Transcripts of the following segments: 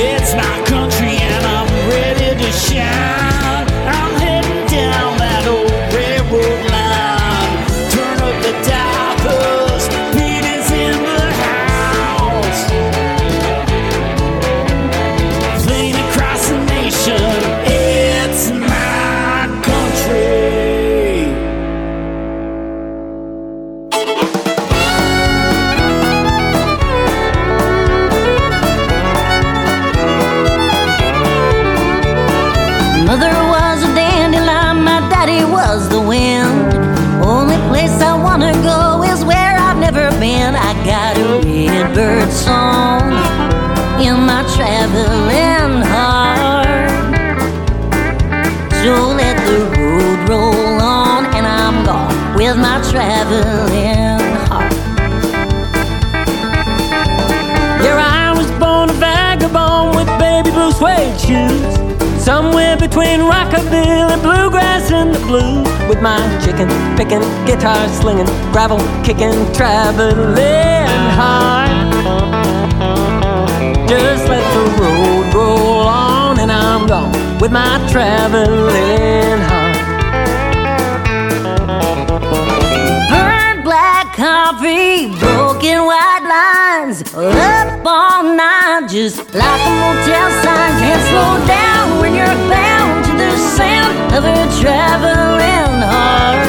It's my shoes. Somewhere between rockabilly, bluegrass, and the blues. With my chicken picking, guitar slinging, gravel kicking, traveling hard. Just let the road roll on, and I'm gone with my traveling heart. Burnt black coffee, broken white lines, up all night, just like a motel sign. Can't slow down when you're bound to the sound of a traveling heart.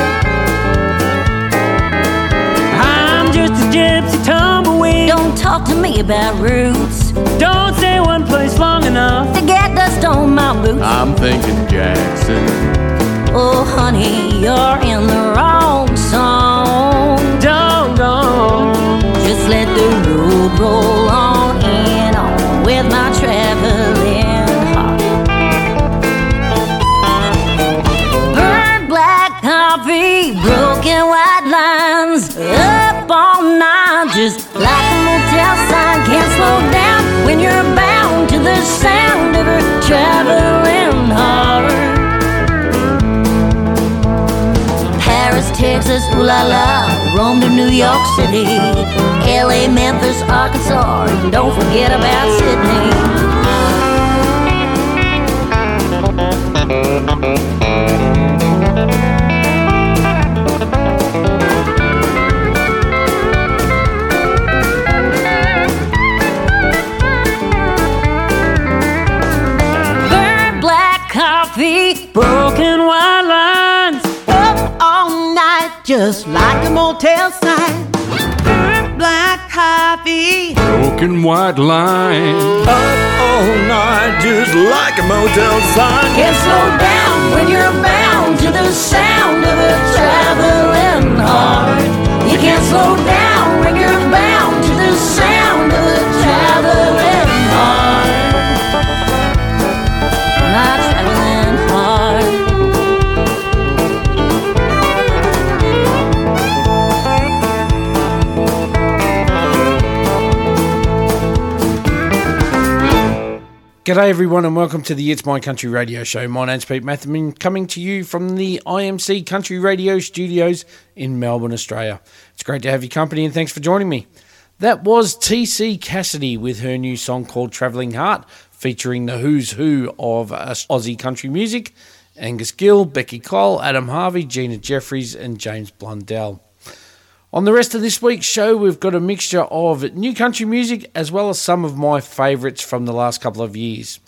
I'm just a gypsy tumbleweed. Don't talk to me about roots. Don't stay one place long enough. To get dust on my boots. I'm thinking Jackson. Oh, honey, you're in the wrong song. Don't go. Just let the road roll on and on with my traveling heart. Burnt black coffee, broken white lines, up all night, just like a motel sign. Can't slow down when you're bound to the sound of a traveling heart. Paris, Texas, ooh la la, Rome to New York City, LA, Memphis, Arkansas, and don't forget about Sydney. Burnt black coffee, Broken white lines. Up all night, just like a motel coffee. Broken white line. Up all night, just like a motel sign. Can't slow down when you're bound to the sound of a traveling heart. You can't slow down when you're G'day everyone and welcome to the It's My Country Radio Show. My name's Pete Matherman, coming to you from the IMC Country Radio Studios in Melbourne, Australia. It's great to have your company and thanks for joining me. That was TC Cassidy with her new song called Travelling Heart, featuring the who's who of Aussie country music Angus Gill, Beccy Cole, Adam Harvey, Gina Jeffreys, and James Blundell. On the rest of this week's show, we've got a mixture of new country music as well as some of my favourites from the last couple of years.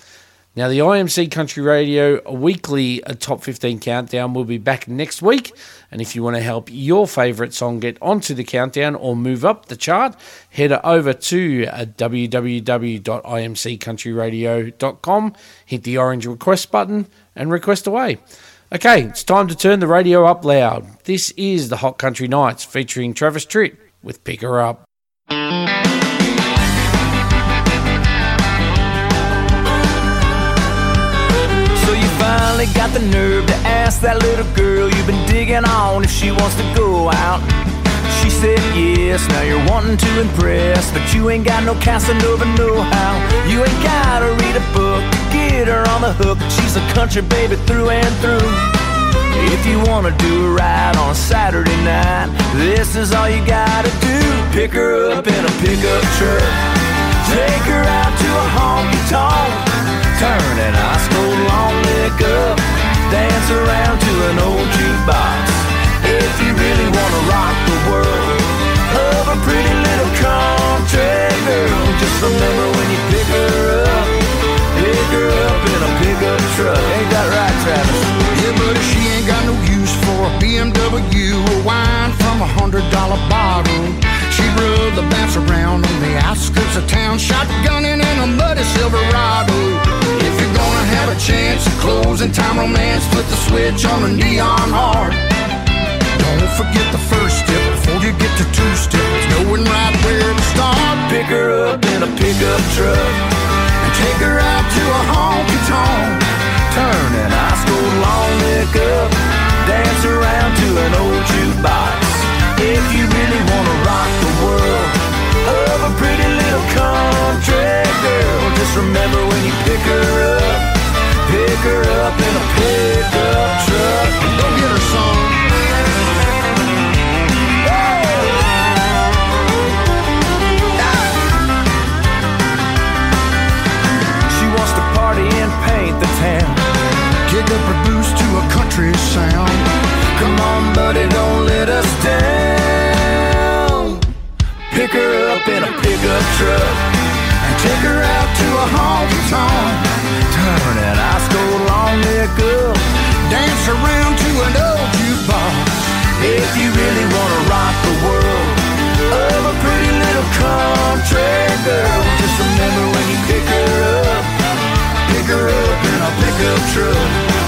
Now, the IMC Country Radio weekly top 15 countdown will be back next week. And if you want to help your favourite song get onto the countdown or move up the chart, head over to uh, www.imccountryradio.com, hit the orange request button, and request away. Okay, it's time to turn the radio up loud. This is the Hot Country Knights featuring Travis Tritt with Pick Her Up. So you finally got the nerve to ask that little girl you've been digging on if she wants to go out said yes. Now you're wanting to impress, but you ain't got no Casanova know-how. You ain't gotta read a book get her on the hook. She's a country baby through and through. If you wanna do a ride on a Saturday night, this is all you gotta do. Pick her up in a pickup truck. Take her out to a honky tonk. Turn an Oscar long lick up. Dance around to an old jukebox. If you really wanna rock the world a pretty little country girl. Just remember when you pick her up, pick her up in a pickup truck. Ain't that right, Travis? Yeah, but she ain't got no use for a BMW or wine from a hundred dollar bottle. She rode the bounce around on the outskirts of town, shotgunning in a muddy Silverado. If you're gonna have a chance of closing time romance, put the switch on a neon heart. Don't forget the first step before you get to two steps, knowing right where to start. Pick her up in a pickup truck and take her out to a honky tonk. Turn an ice cold long neck up, dance around to an old jukebox. If you really wanna rock the world of a pretty little country girl, just remember when you pick her up, pick her up in a pickup truck. Go get her, son. Country sound. Come on, buddy, don't let us down. Pick her up in a pickup truck and take her out to a honky tonk. Turn that ice cold long neck up, dance around to an old jukebox. If you really wanna rock the world of a pretty little country girl, just remember when you pick her up, pick her up in a pickup truck.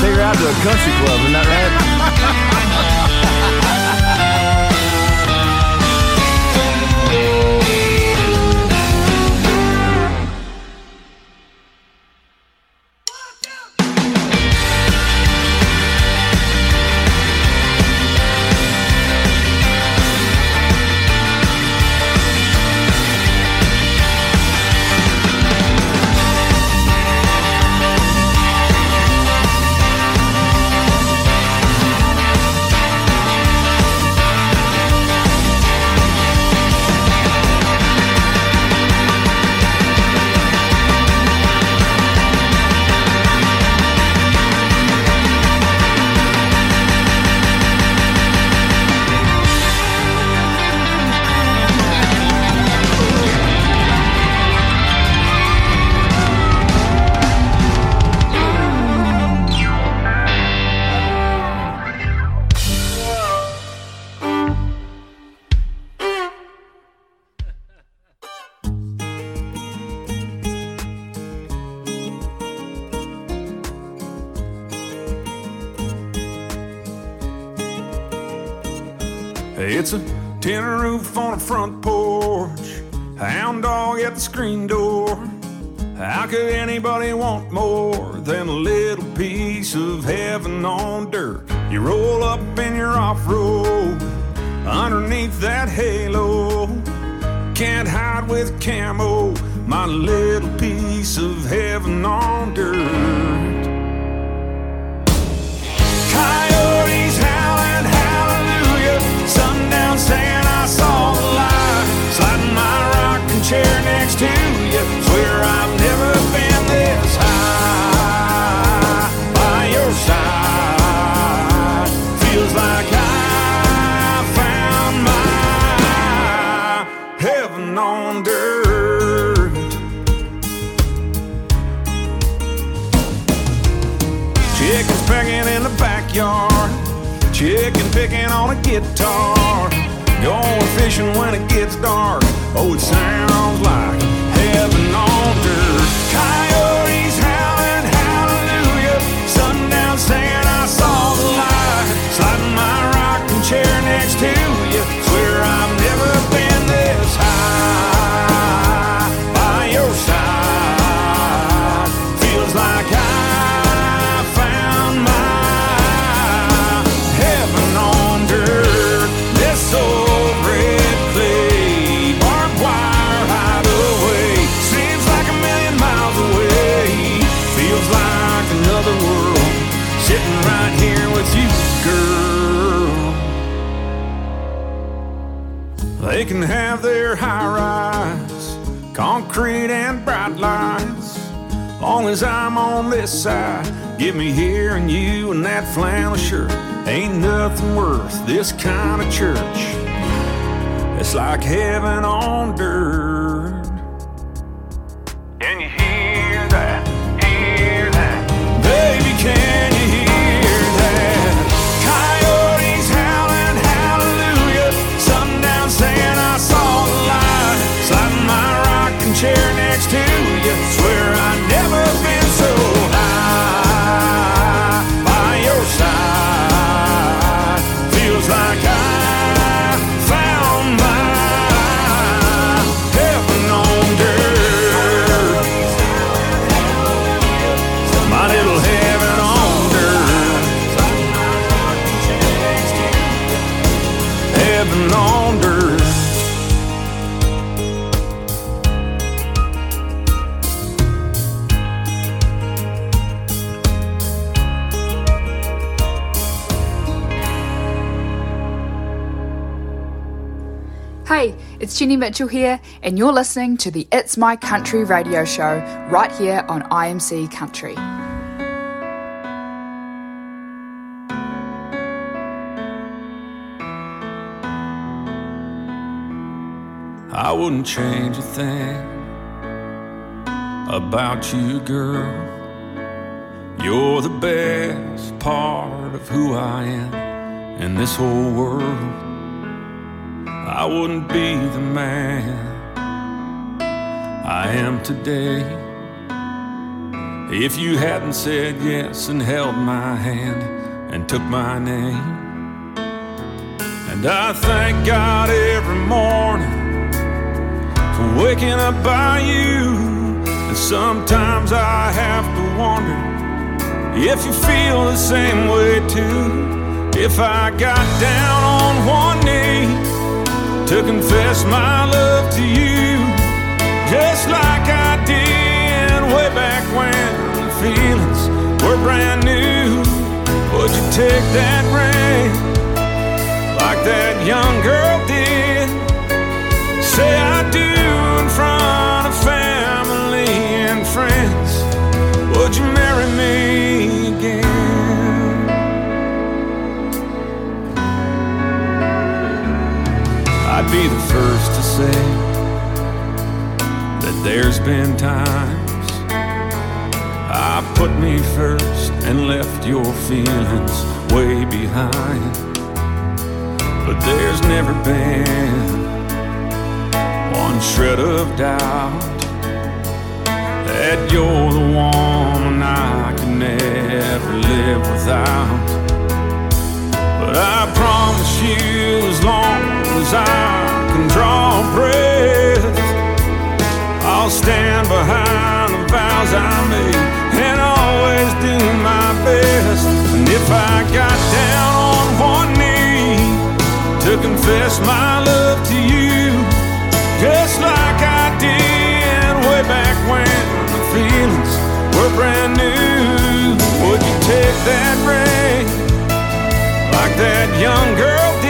Take her out to a country club, isn't that right? It's Jenny Mitchell here, and you're listening to the It's My Country radio show right here on IMC Country. I wouldn't change a thing about you, girl. You're the best part of who I am in this whole world. I wouldn't be the man I am today if you hadn't said yes and held my hand and took my name. And I thank God every morning for waking up by you. And sometimes I have to wonder if you feel the same way too. If I got down on one knee to confess my love to you, just like I did way back when the feelings were brand new. Would you take that ring like that young girl did? Say I do I'd be the first to say that there's been times I put me first and left your feelings way behind. But there's never been one shred of doubt that you're the woman I could never live without. But I promise you, as long as I can draw breath, I'll stand behind the vows I made and always do my best. And if I got down on one knee to confess my love to you, just like I did way back when the feelings were brand new, would you take that ring? Like that young girl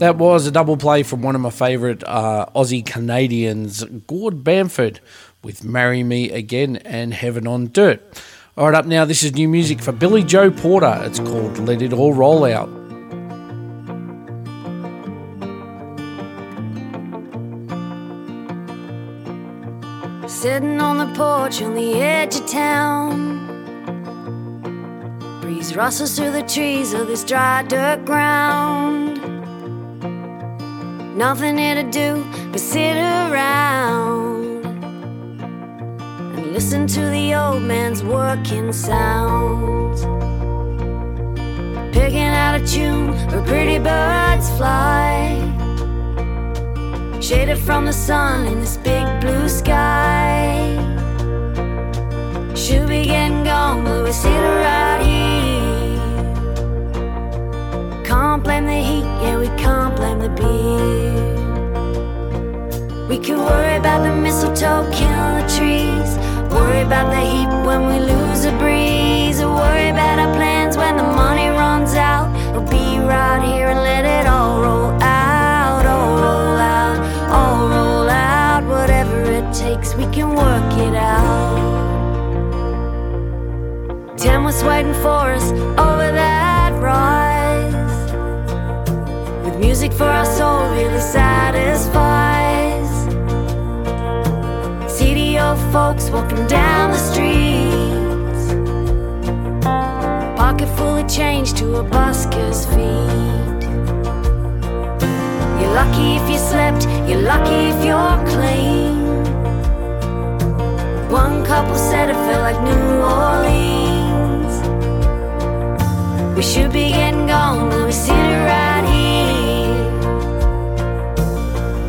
That was a double play from one of my favourite uh, Aussie Canadians, Gord Bamford, with Marry Me Again and Heaven on Dirt. All right, up now, this is new music for Billie-Jo Porter. It's called Let It All Roll Out. Sitting on the porch on the edge of town. Breeze rustles through the trees of this dry dirt ground. Nothing here to do but sit around and Listen to the old man's working sounds. Picking out a tune where pretty birds fly. Shaded from the sun in this big blue sky. Should be getting gone, but we sit right here. Can't blame the heat, yeah, we can't blame the beer. We can worry about the mistletoe killing the trees. Worry about the heat when we lose a breeze. Or worry about our plans when the money runs out. We'll be right here and let it all roll out, all roll out, all roll out. Whatever it takes, we can work it out. Ten was waiting for us over that rise. Music for our soul really satisfies. CDO folks walking down the streets. Pocket full of change to a busker's feet. You're lucky if you slept, you're lucky if you're clean. One couple said it felt like New Orleans. We should be getting gone, but we sit right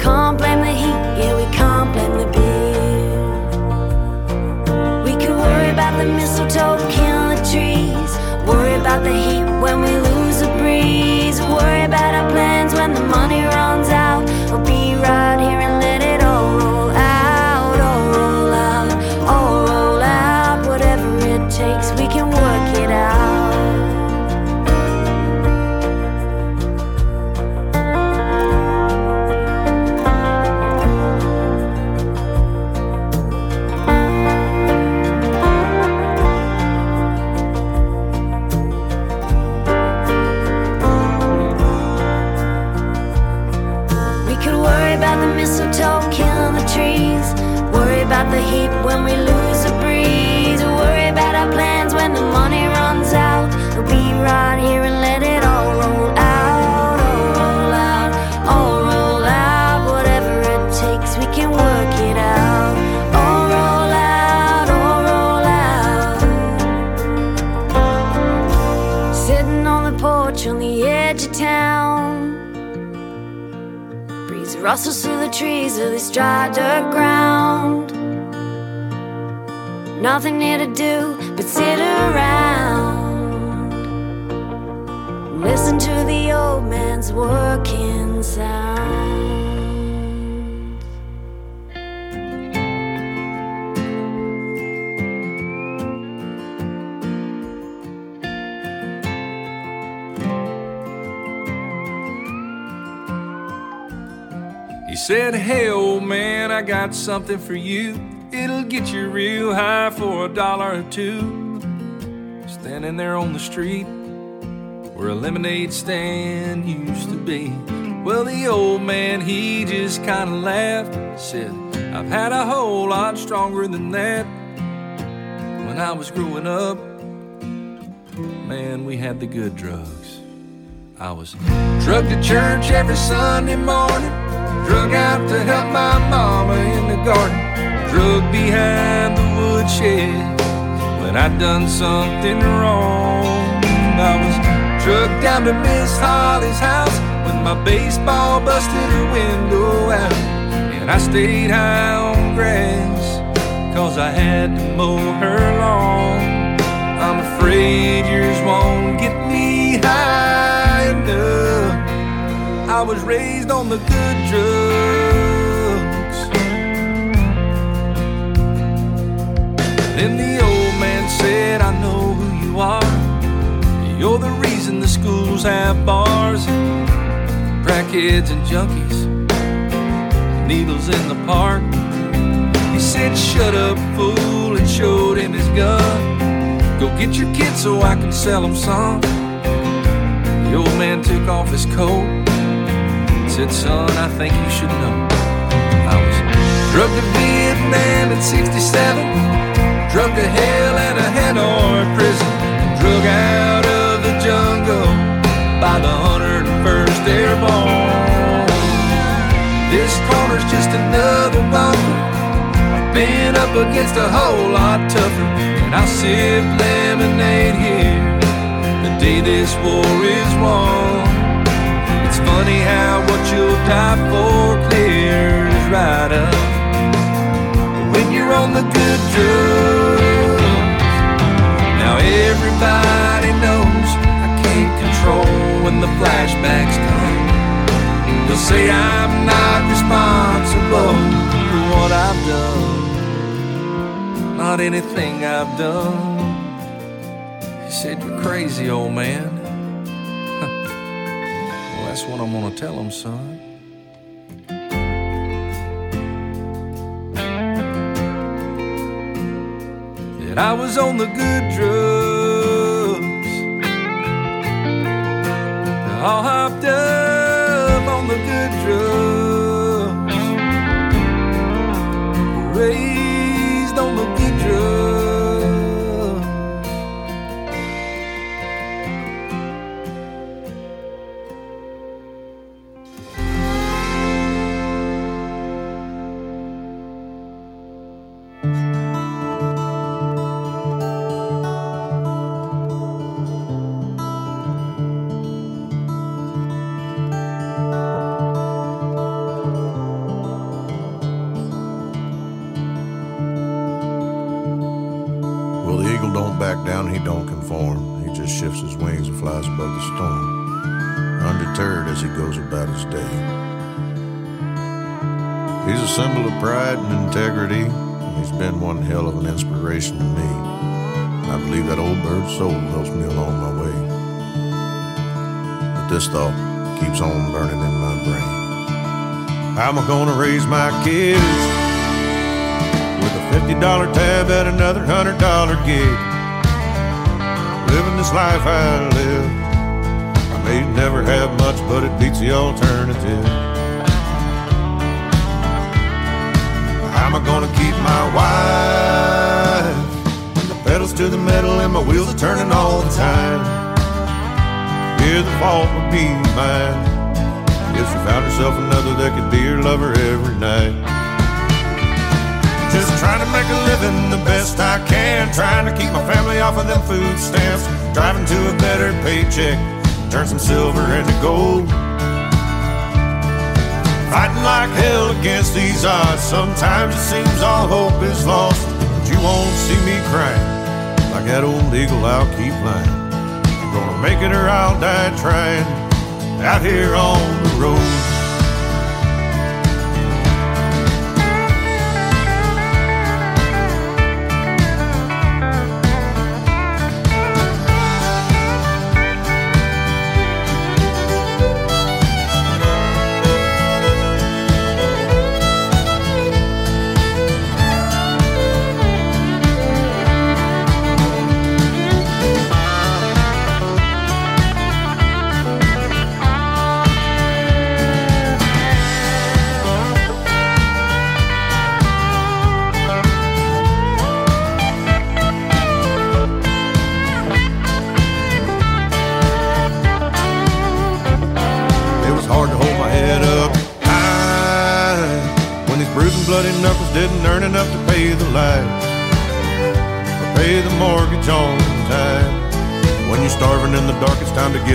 Can't blame the heat, yeah, we can't blame the beer. We could worry about the mistletoe killing the trees. Worry about the heat when we lose a breeze. Worry about our plans when the money runs trees of this dry dirt ground. Nothing here to do but sit around. Listen to the old man's working sound. He said, Hey, old man, I got something for you. It'll get you real high for a dollar or two. Standing there on the street where a lemonade stand used to be. Well, the old man, he just kind of laughed. Said, I've had a whole lot stronger than that. When I was growing up, man, we had the good drugs. I was drugged to church every Sunday morning. Drug out to help my mama in the garden. Drug behind the woodshed when I'd done something wrong. I was drugged down to Miss Holly's house when my baseball busted her window out. And I stayed high on grass cause I had to mow her lawn. I'm afraid yours won't get me high. I was raised on the good drugs. Then the old man said, I know who you are. You're the reason the schools have bars, crackheads and junkies, needles in the park. He said, Shut up, fool, and showed him his gun. Go get your kids so I can sell them some. The old man took off his coat said, son, I think you should know. I was drugged to Vietnam in 67, drugged to hell and a Hanoi prison, drug out of the jungle by the 101st Airborne. This corner's just another bunker, a been up against a whole lot tougher. And I'll sip lemonade here the day this war is won. Funny how what you'll die for clears right up. When you're on the good drugs, now everybody knows I can't control when the flashbacks come. They'll say I'm not responsible for what I've done, not anything I've done. He said, You're crazy, old man. That's what I'm gonna tell him, son. That I was on the good drugs, all hopped up been one hell of an inspiration to me. I believe that old bird's soul helps me along my way. But this thought keeps on burning in my brain. How am I gonna raise my kids? with a fifty dollar tab at another hundred dollar gig. Living this life I live, I may never have much, but it beats the alternative. How am I gonna keep my wife? The pedals to the metal and my wheels are turning all the time. Yeah, the fault would be mine. If she found herself another that could be her lover every night. Just trying to make a living the best I can. Trying to keep my family off of them food stamps. Driving to a better paycheck. Turn some silver into gold. Fighting like hell against these odds. Sometimes it seems all hope is lost. But you won't see me crying. Like that old eagle, I'll keep flying. I'm gonna make it or I'll die trying. Out here on the road.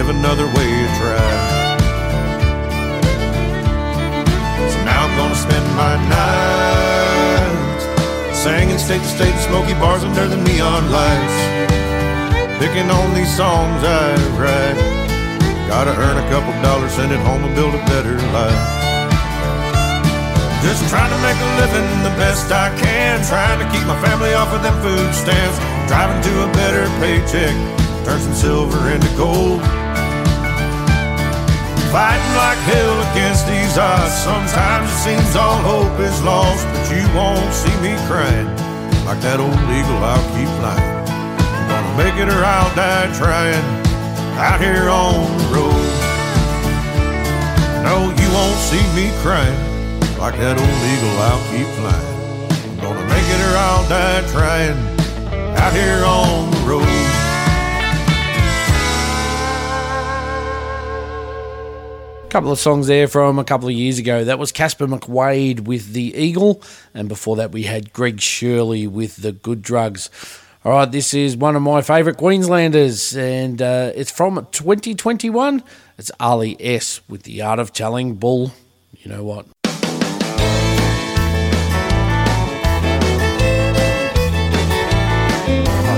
Give another way a try. So now I'm gonna spend my nights singing state to state, smoky bars under the neon lights, picking on these songs I write. Gotta earn a couple dollars, send it home and build a better life. Just trying to make a living the best I can. Trying to keep my family off of them food stamps. Driving to a better paycheck. Turn some silver into gold. Fighting like hell against these odds. Sometimes it seems all hope is lost, but you won't see me crying. Like that old eagle, I'll keep flying. I'm gonna make it or I'll die trying out here on the road. No, you won't see me crying like that old eagle. I'll keep flying. I'm gonna make it or I'll die trying out here on the road. Couple of songs there from a couple of years ago. That was Casper McWade with The Eagle, and before that we had Greg Shirley with The Good Drugs. All right, this is one of my favourite Queenslanders, and uh, it's from 2021. It's Ali S with The Art of Telling Bull. You know what?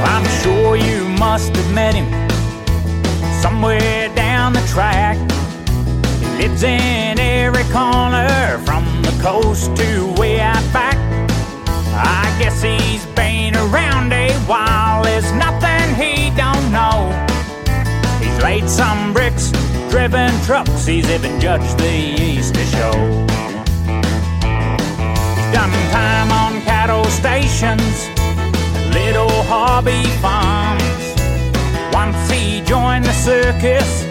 I'm sure you must have met him somewhere down the track. Lives in every corner from the coast to way out back. I guess he's been around a while. There's nothing he don't know. He's laid some bricks, driven trucks. He's even judged the Easter show. He's done time on cattle stations, little hobby farms. Once he joined the circus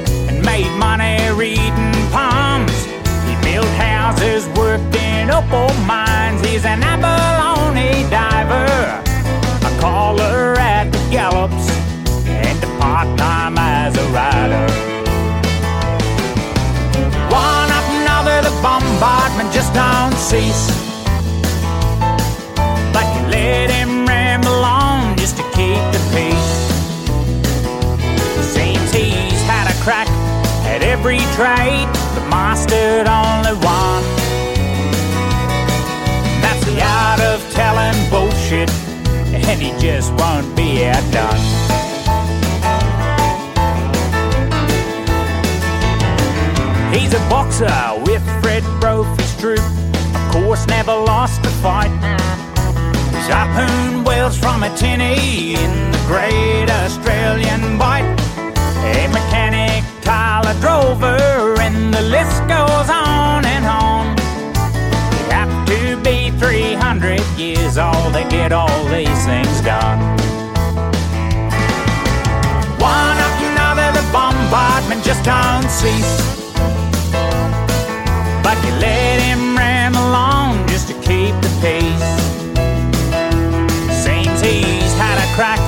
made money reading palms. He built houses, worked in opal mines. He's an abalone diver, a caller at the gallops, and a part-time as a rider. One after another, the bombardment just don't cease. But you let him ramble on just to keep the peace. Every trade, but mastered only one. That's the art of telling bullshit, and he just won't be outdone. He's a boxer with Fred Brophy's troupe, of course, never lost a fight. He's harpoon whales from a tinny in the great Australian Bight. A mechanic, Tyler Drover, and the list goes on and on. You have to be 300 years old to get all these things done. One after another, the bombardment just don't cease. But you let him ramble on just to keep the peace. Seems he's had a crack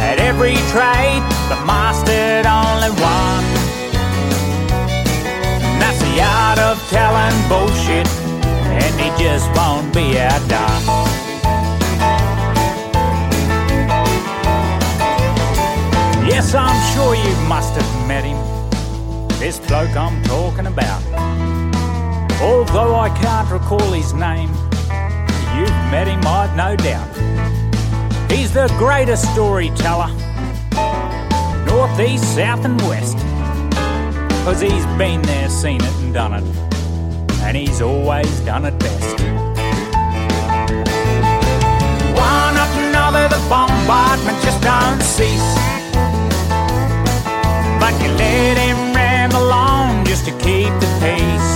at every trade, but mastered Art of telling bullshit, and he just won't be outdone. Yes, I'm sure you must have met him, this bloke I'm talking about. Although I can't recall his name, you've met him, I've no doubt. He's the greatest storyteller, north, east, south, and west. Cause he's been there, seen it, and done it. And he's always done it best. One after another, the bombardment just don't cease. But you let him ramble on just to keep the peace.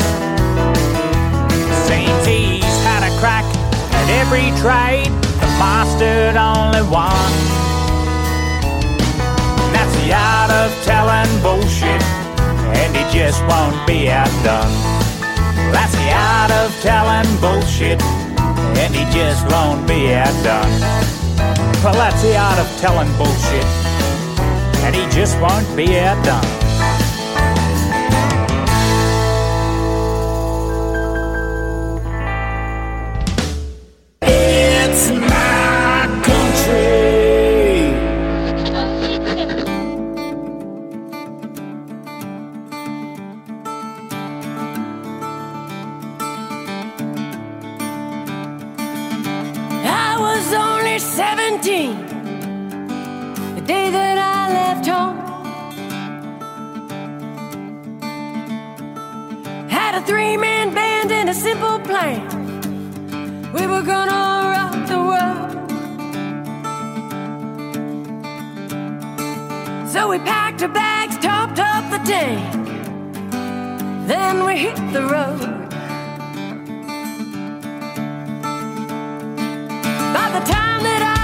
Seems he's had a crack at every trade, but mastered only one. That's the art of telling bullshit, and he just won't be outdone. That's the art of telling bullshit, and he just won't be outdone. Well, that's the art of telling bullshit, and he just won't be outdone. Three man band and a simple plan. We were gonna rock the world. So we packed our bags, topped up the tank. Then we hit the road. By the time that I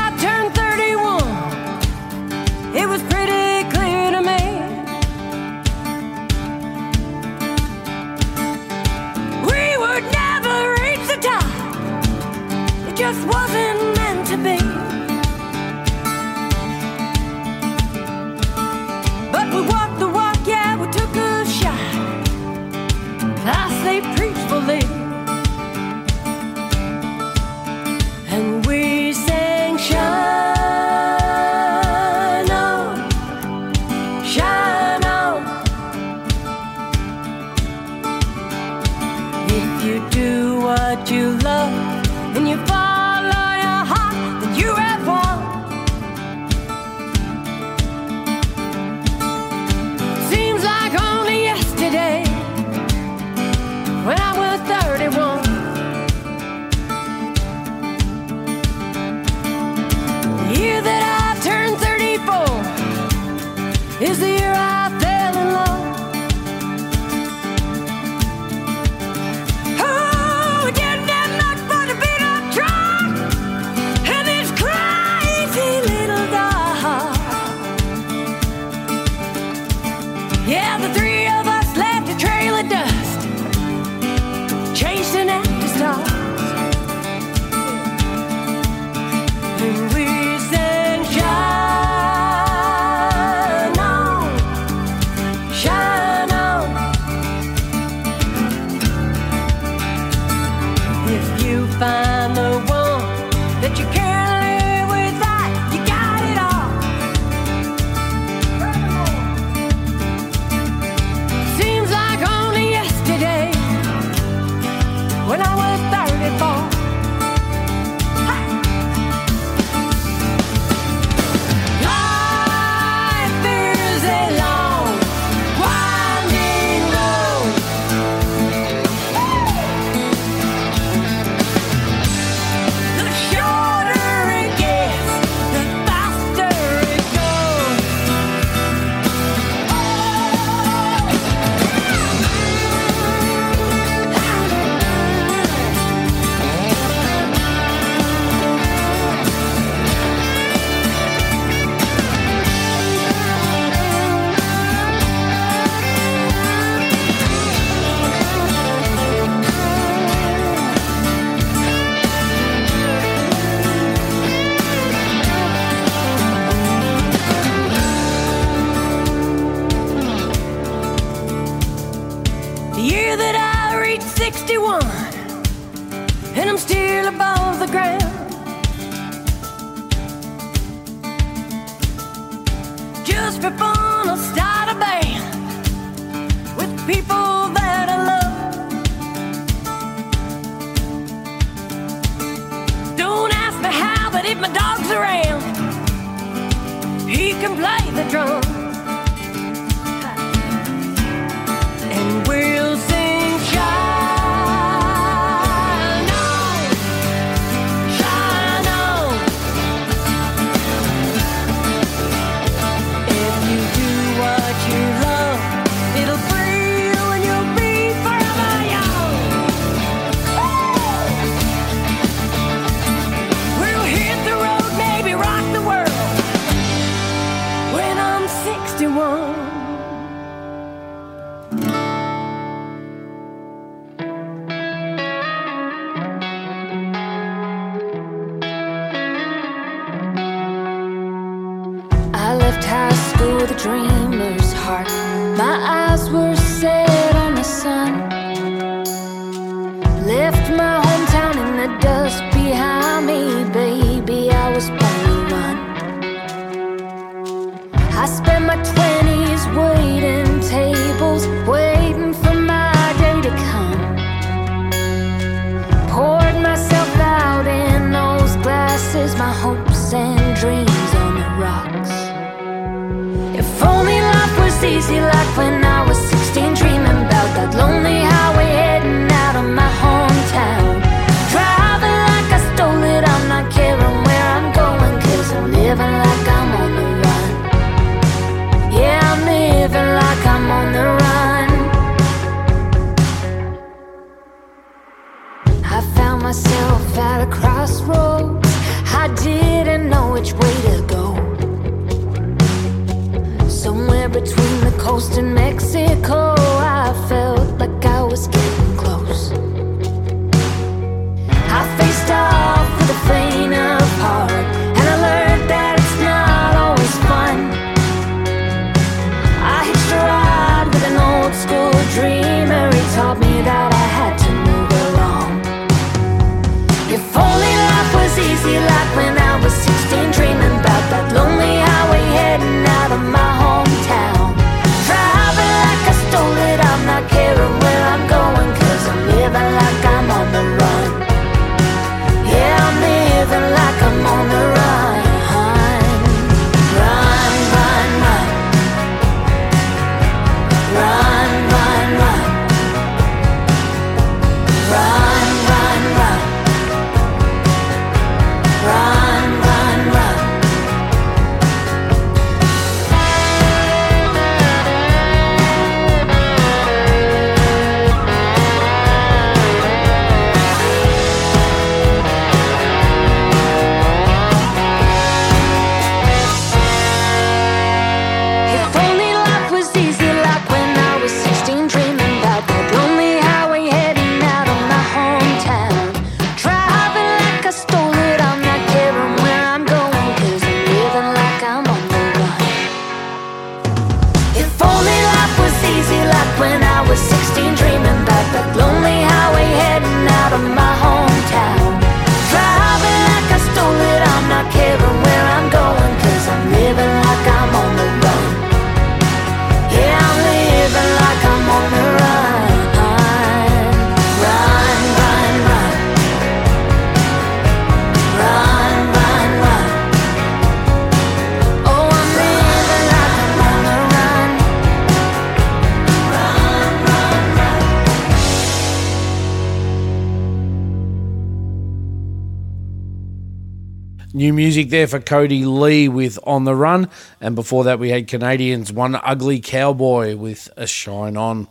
New music there for Codee-Lee with On the Run, and before that we had Canadians One Ugly Cowboy with A Shine On.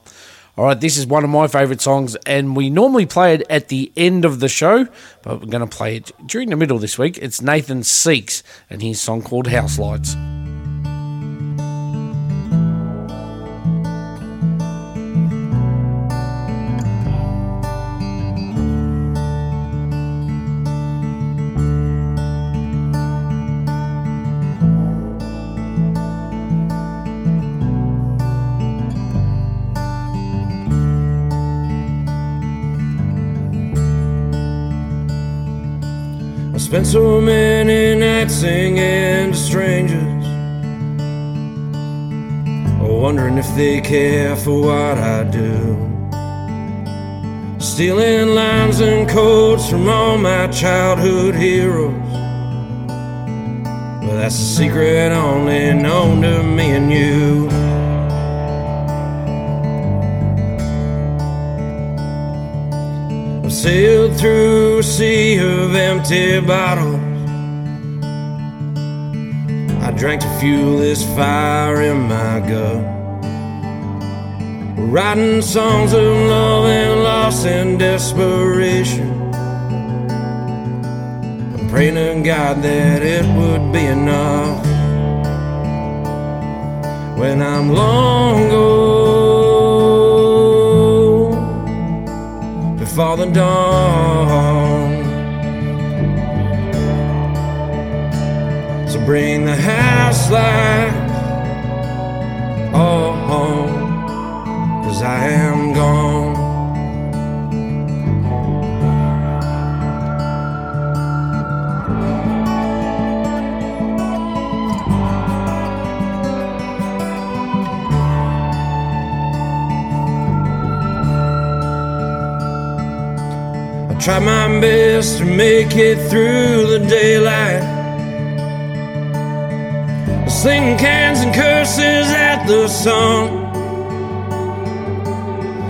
All right, this is one of my favourite songs, and we normally play it at the end of the show, but we're going to play it during the middle this week. It's Nathan Seeckts and his song called House Lights. Spent so many nights singing to strangers, wondering if they care for what I do. Stealing lines and quotes from all my childhood heroes. But that's a secret only known to me and you. Sailed through a sea of empty bottles. I drank to fuel this fire in my gut. Writing songs of love and loss and desperation. I'm praying to God that it would be enough. When I'm long gone, the dawn. So bring the house lights all home, cause I am gone. I tried my best to make it through the daylight. Slinging cans and curses at the sun.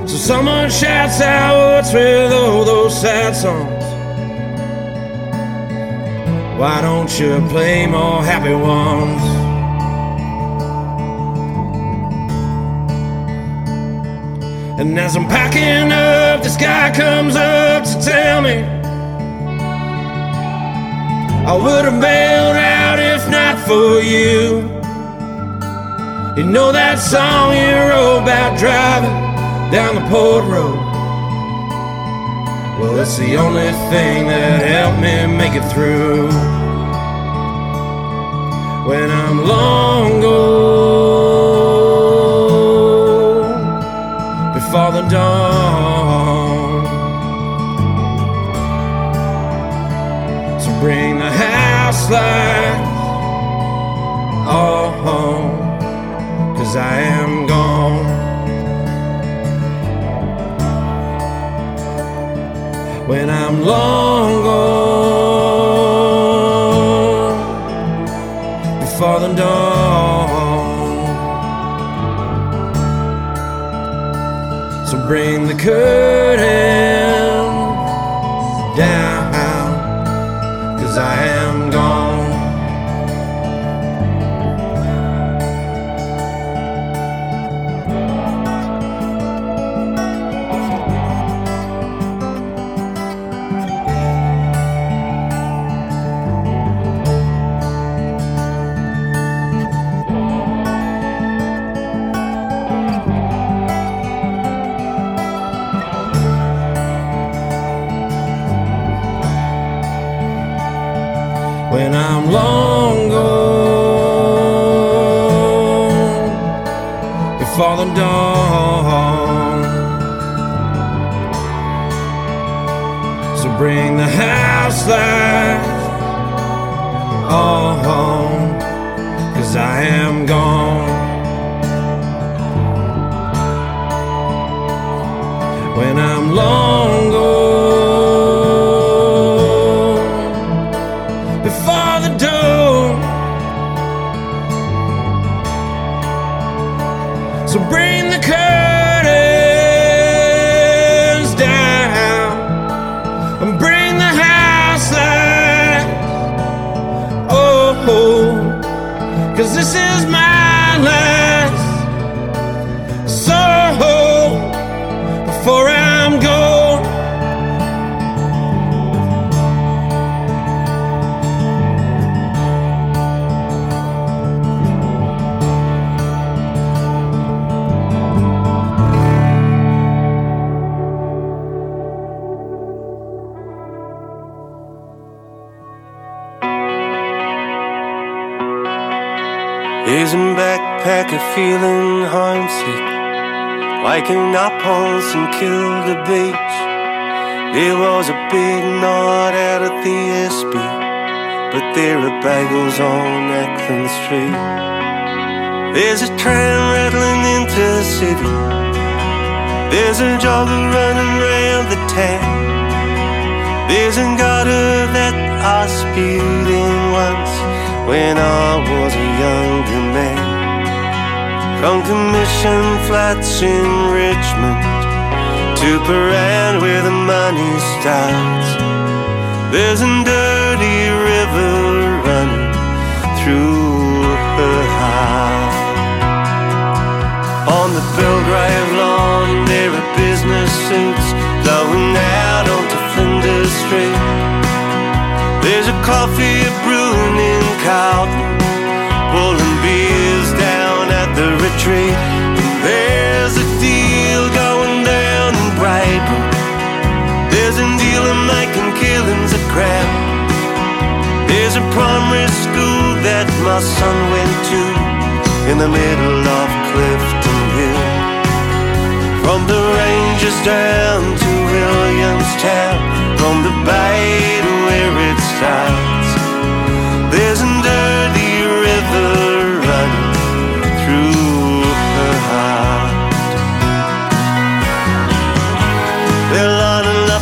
So someone shouts out, what's with all those sad songs? Why don't you play more happy ones? And as I'm packing up, the sky comes up tell me I would have bailed out if not for you. You know that song you wrote about driving down the port road? Well, it's the only thing that helped me make it through. When I'm long gone before the dawn. I am gone. When I'm long gone before the dawn. So bring the curtain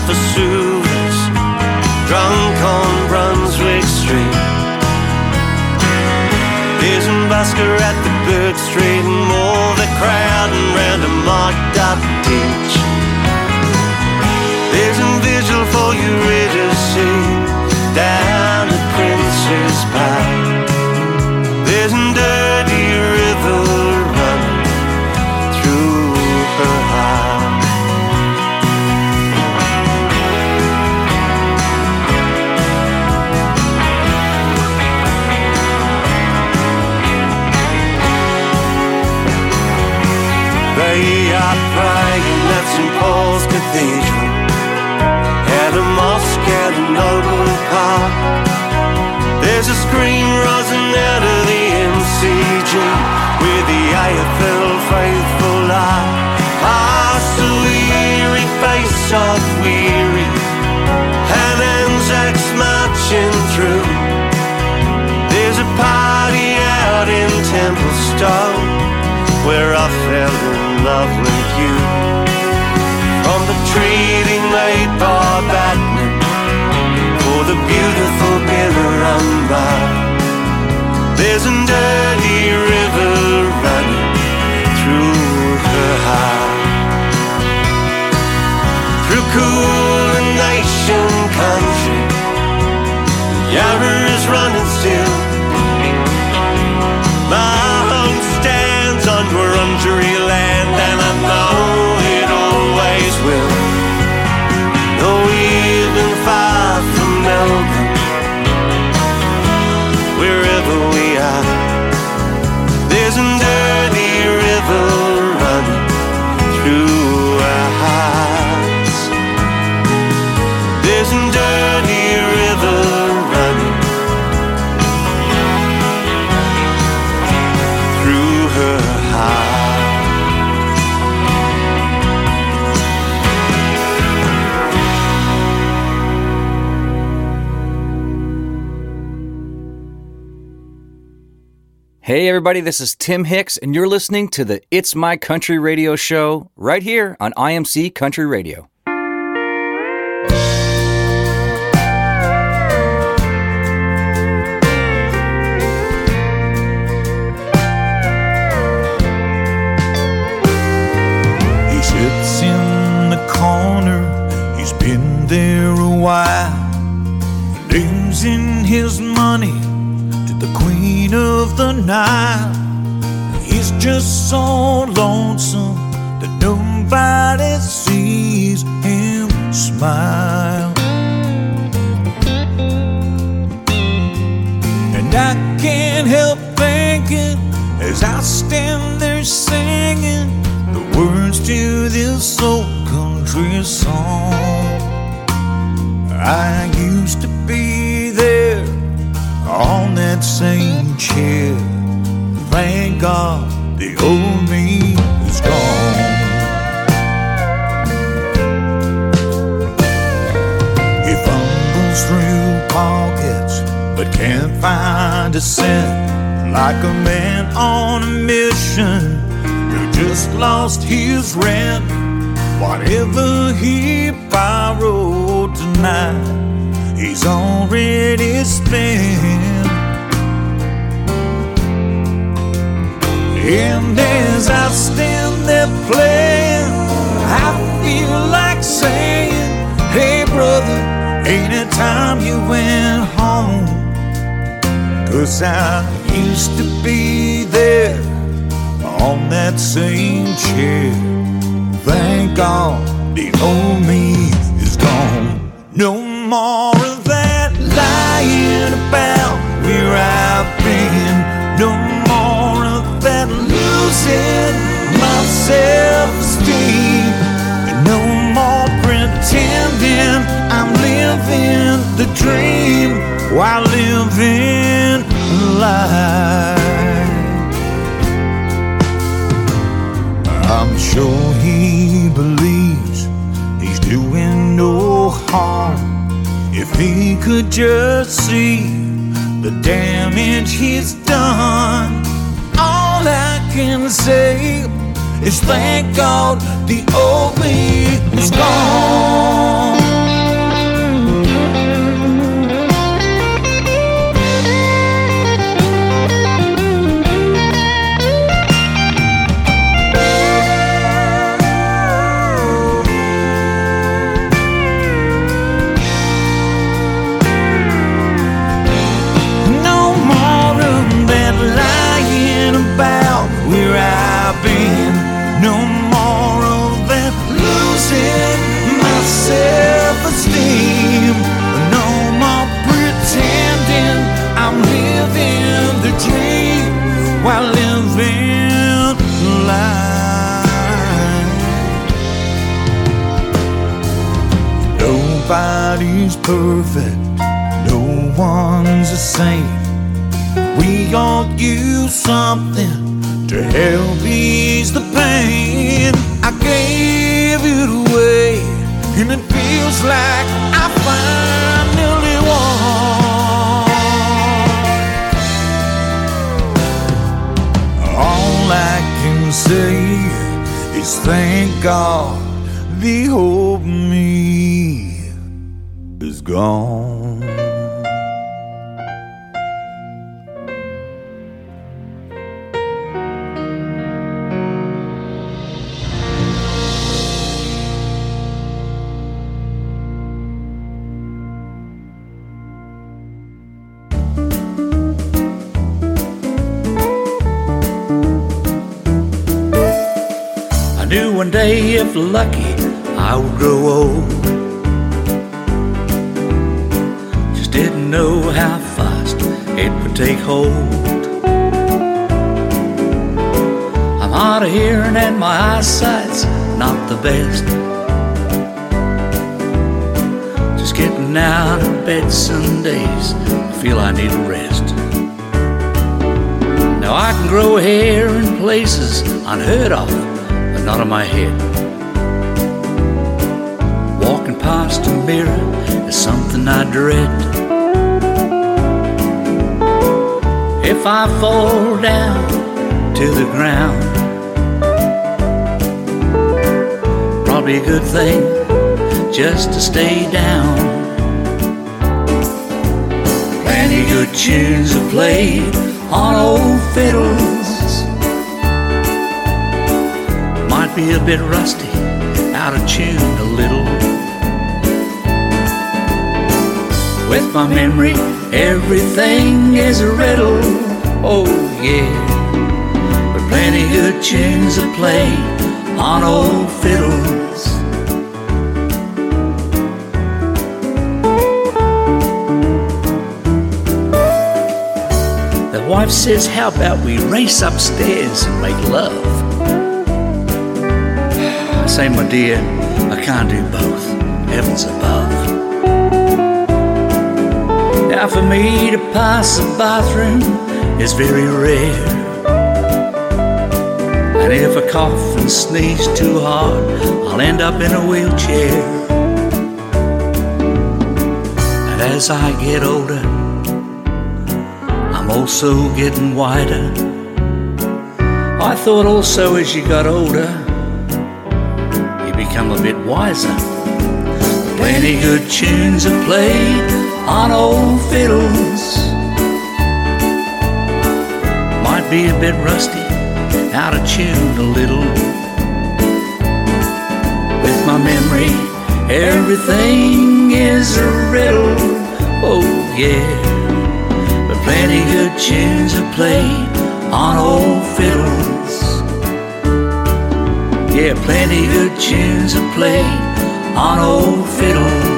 for souvenirs, drunk on Brunswick Street. Beers and Basquiat cathedral and a mosque and an old park. There's a scream rising out of the MCG with the AFL faithful eye. Past the weary face of weary and Anzacs marching through. There's a party out in Templestowe where I fell in love everybody. This is Tim Hicks, and you're listening to the It's My Country radio show right here on IMC Country Radio. He sits in the corner, he's been there a while, losing his money the queen of the night. He's just so lonesome that nobody sees him smile. And I can't help thinking as I stand there singing the words to this old country song. I used to be on that same chair. Thank God the old me is gone. He fumbles through pockets but can't find a cent like a man on a mission who just lost his rent. Whatever he borrowed tonight, he's already spent. And as I stand there playing, I feel like saying, Hey brother, ain't it time you went home? Cause I used to be there on that same chair. Thank God the old me is gone. No more lying about where I've been. No more of that losing my self-esteem. And no more pretending I'm living the dream while living life. I'm sure he believes he's doing no harm if he could just see the damage he's done. All I can say is thank God the old me is gone. Self-esteem. No more pretending I'm living the dream while living life. Nobody's perfect. No one's the same. We all use something to help ease the pain. I gave it away, and it feels like I finally won. All I can say is thank God the old me is gone. If lucky, I would grow old. Just didn't know how fast it would take hold. I'm hard of hearing and my eyesight's not the best. Just getting out of bed some days, I feel I need a rest. Now I can grow hair in places unheard of, but not on my head. A mirror is something I dread. If I fall down to the ground, probably a good thing just to stay down. Plenty good tunes are played on old fiddles. Might be a bit rusty, out of tune a little. With my memory Everything is a riddle, oh yeah. But plenty good tunes to play on old fiddles. The wife says, How about we race upstairs and make love? I say, My dear, I can't do both. Heavens above. For me to pass the bathroom is very rare. And if I cough and sneeze too hard, I'll end up in a wheelchair. And as I get older, I'm also getting wider. I thought also as you got older, you become a bit wiser. Plenty good tunes are played on old fiddles. Might be a bit rusty, out of tune a little. With my memory, everything is a riddle. Oh, yeah. But plenty good tunes are played on old fiddles. Yeah, plenty good tunes are played on old fiddles.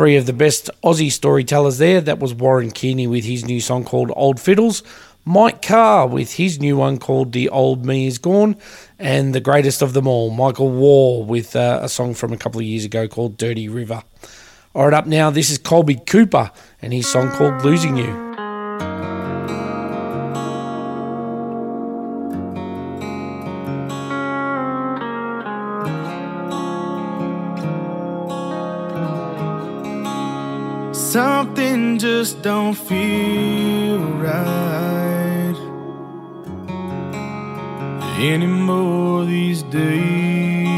Three of the best Aussie storytellers there. That was Warren Kearney with his new song called Old Fiddles. Mike Carr with his new one called The Old Me Is Gone. And the greatest of them all, Michael Waugh with uh, a song from a couple of years ago called Dirty River. All right, up now, this is Kolby Cooper and his song called Losing You. Just don't feel right anymore these days.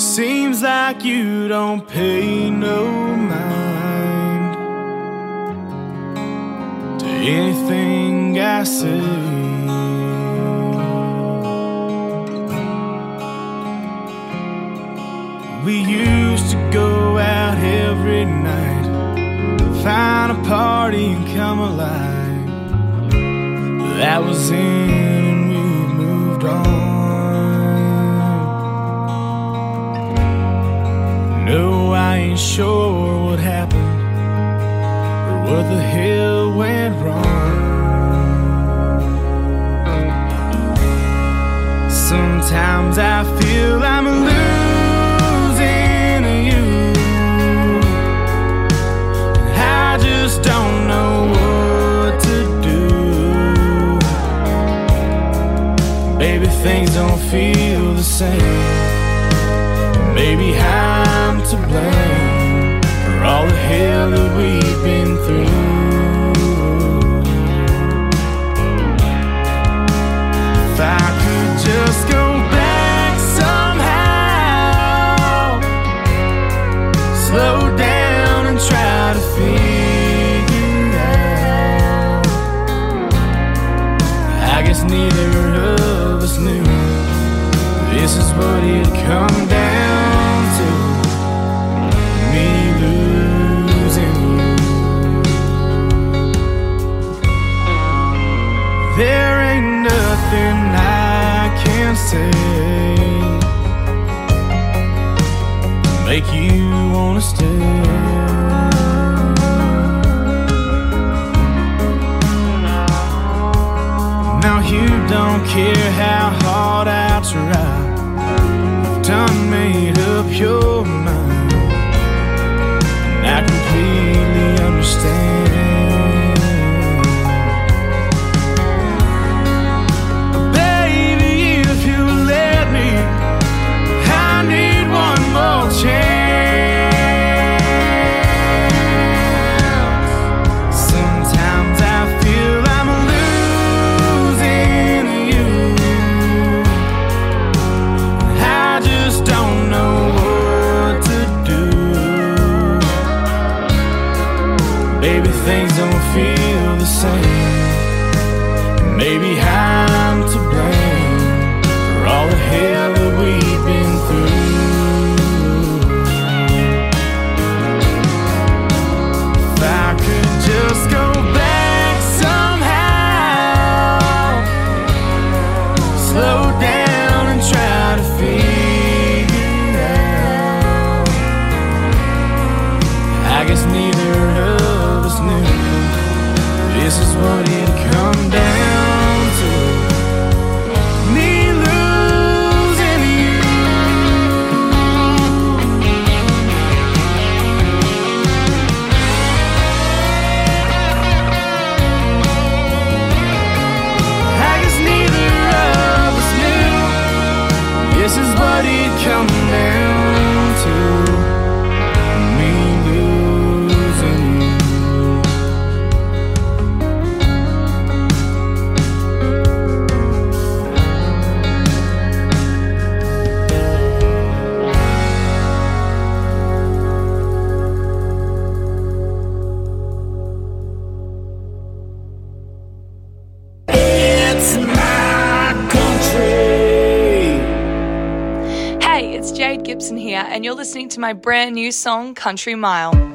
Seems like you don't pay no mind to anything I say. We used to go out every night, find a party and come alive. That was in we moved on. No, I ain't sure what happened or what the hell went wrong. Sometimes I feel I'm losing. Things don't feel the same. Maybe I'm to blame for all the hell that we've been through. If what it come down to. Me losing you. There ain't nothing I can say make you wanna stay. Now you don't care how listening to my brand new song, Country Mile.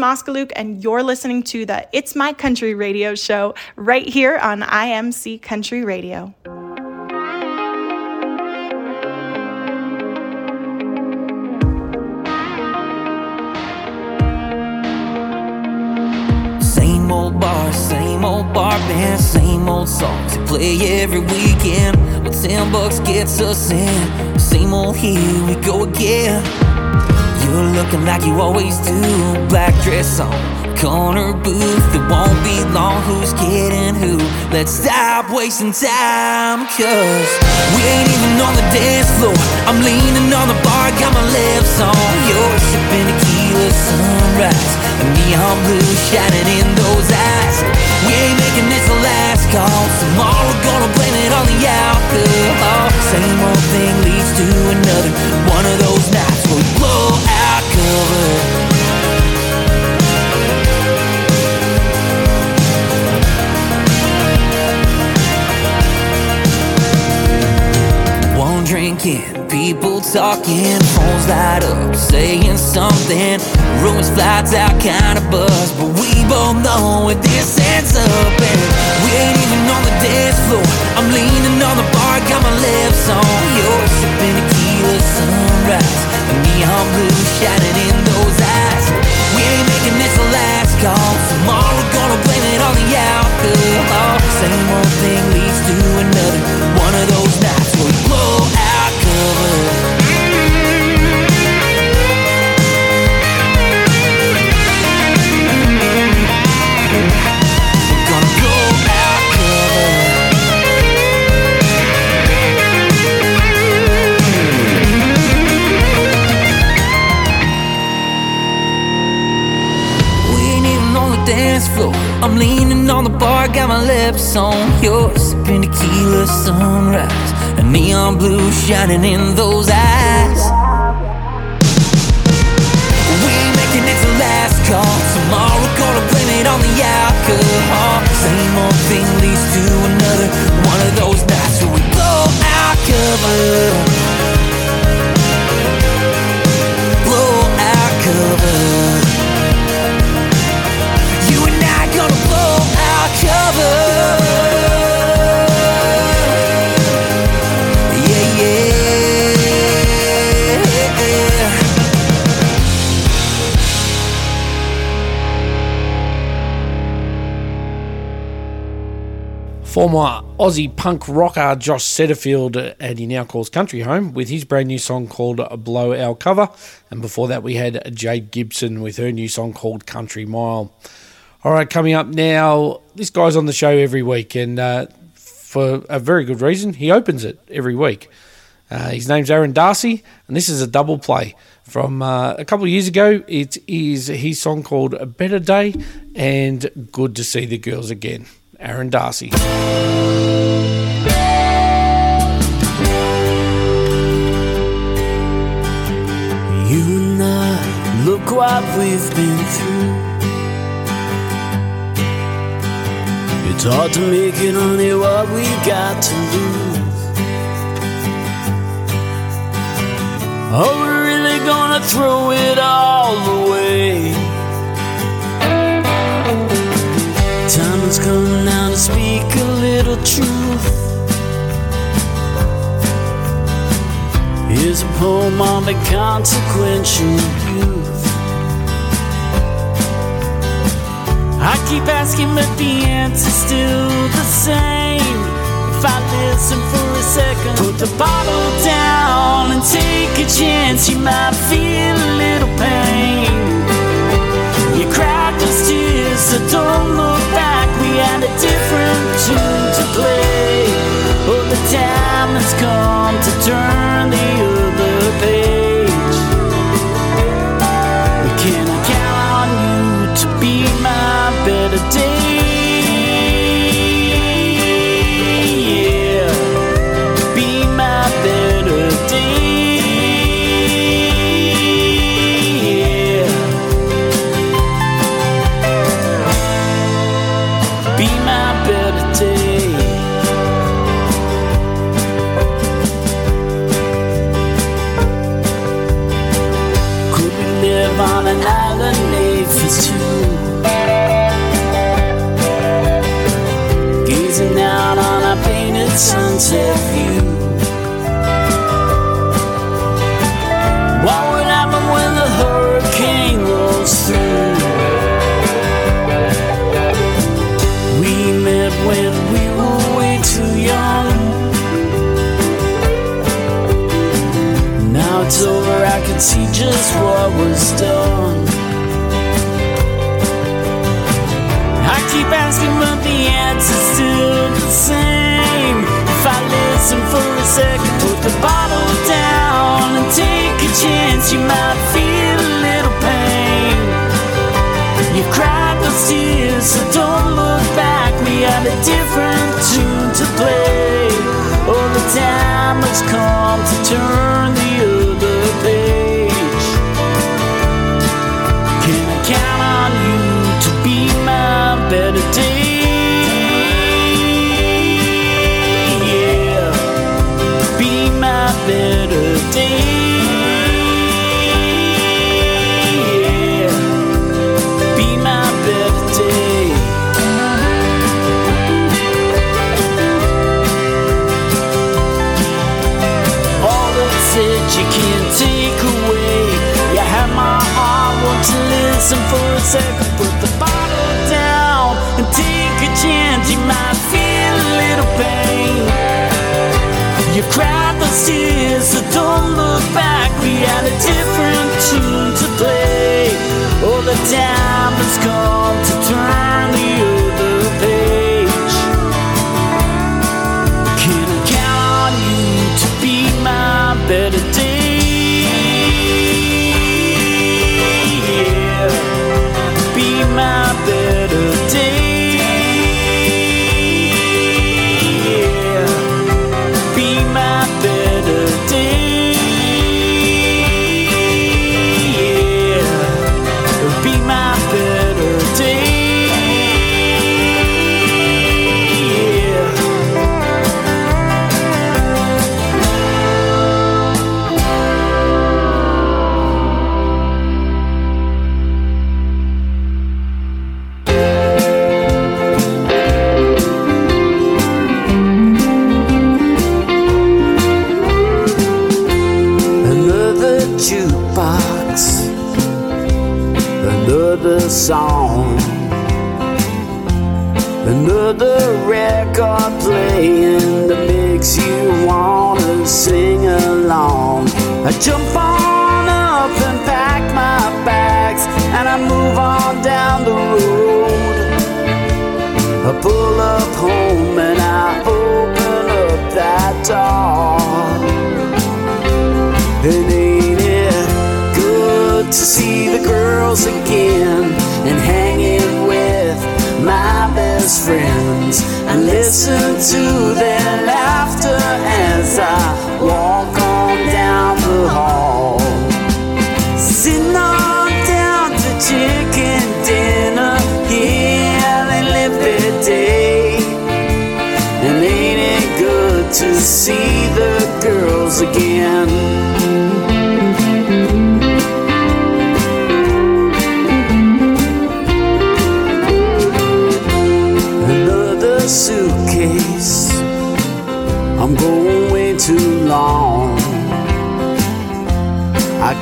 Moskaluke, and you're listening to the It's My Country radio show right here on IMC Country Radio. Same old bar, same old bar band, same old songs they play every weekend. But ten bucks gets us in. Same old here we go again. You're looking like you always do. Black dress on, corner booth. It won't be long. Who's kidding who? Let's stop wasting time. Cause we ain't even on the dance floor. I'm leaning on the bar, got my lips on yours. Sipping tequila sunrise. And neon blue shining in those eyes. We ain't making this the last call. Tomorrow gonna blame it on the alcohol. Same old thing leads to another. One of those nights where we blow out cover. One drinking, people talking, phones light up, saying something. Rumors flies out, kind of buzz, but we both know where this ends up. And we ain't even on the dance floor. I'm leaning on the bar, got my lips on yours, sipping tequila sunrise, and neon blue shining in those eyes. We ain't making this the last call. Tomorrow gonna blame it on the alcohol. Same old thing leads to another. One of those nights where we blow out I'm leaning on the bar, got my lips on yours. Sipping tequila sunrise, neon blue shining in those eyes. We making it the last call. Tomorrow gonna blame it on the alcohol. Same old thing leads to another. One of those nights where we blow out cover. Former Aussie punk rocker Josh Setterfield, and he now calls country home with his brand new song called Blow Our Cover. And before that, we had Jade Gibson with her new song called Country Mile. All right, coming up now, this guy's on the show every week, and uh, for a very good reason. He opens it every week. Uh, his name's Aaron D'Arcy, and this is a double play from uh, a couple of years ago. It is his song called A Better Day and Good to See the Girls Again. Aaron D'Arcy. You and I, look what we've been through. It's hard to make it, honey, what we got to lose. Oh, Are we really gonna throw it all away? Has come now to speak a little truth. Here's a poem on the consequential youth. I keep asking, but the answer's still the same. If I listen for a second, put the bottle down and take a chance, you might feel a little pain. You cried those tears, so don't look back. Had a different tune to play. Oh, the time has come to turn the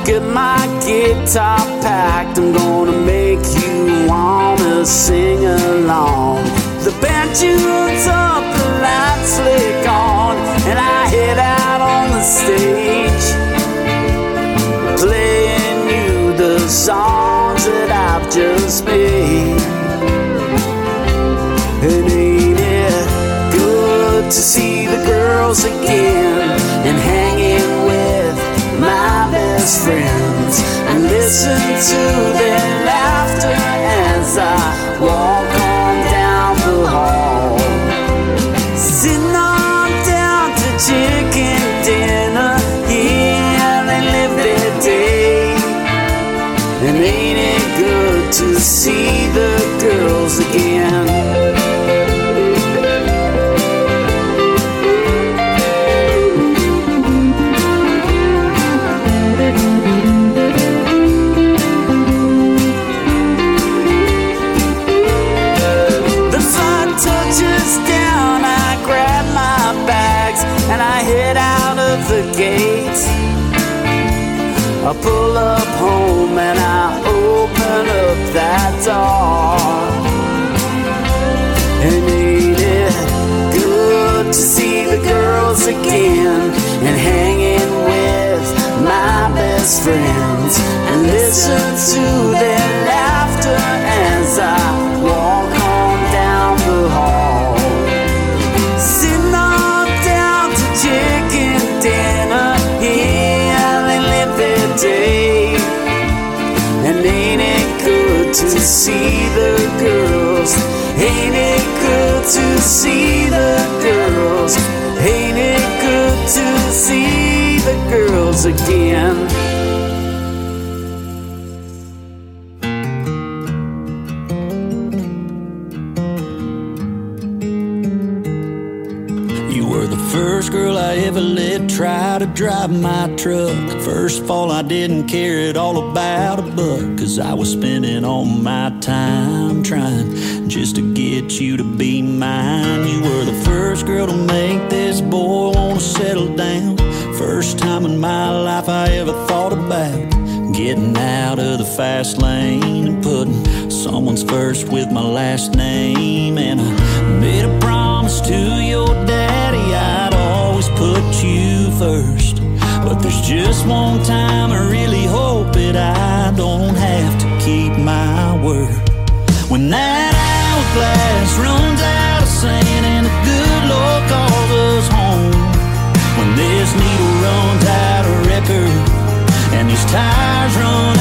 Get my guitar packed. I'm gonna make you wanna sing along. The band tunes up, the lights flick on, and I head out on the stage, playing you the songs that I've just made. And ain't it good to see the girls again? friends and listen to them. that's all. And ain't it good to see the girls again and hanging with my best friends and listen to their laughter as I. to see the girls? Ain't it good to see the girls? Ain't it good to see the girls again? try to drive my truck. First of all, I didn't care at all about a buck, cause I was spending all my time trying just to get you to be mine. You were the first girl to make this boy wanna settle down. First time in my life I ever thought about getting out of the fast lane and putting someone's first with my last name. first. But there's just one time I really hope that I don't have to keep my word. When that hourglass runs out of sand and the good Lord calls us home. When this needle runs out of record and these tires run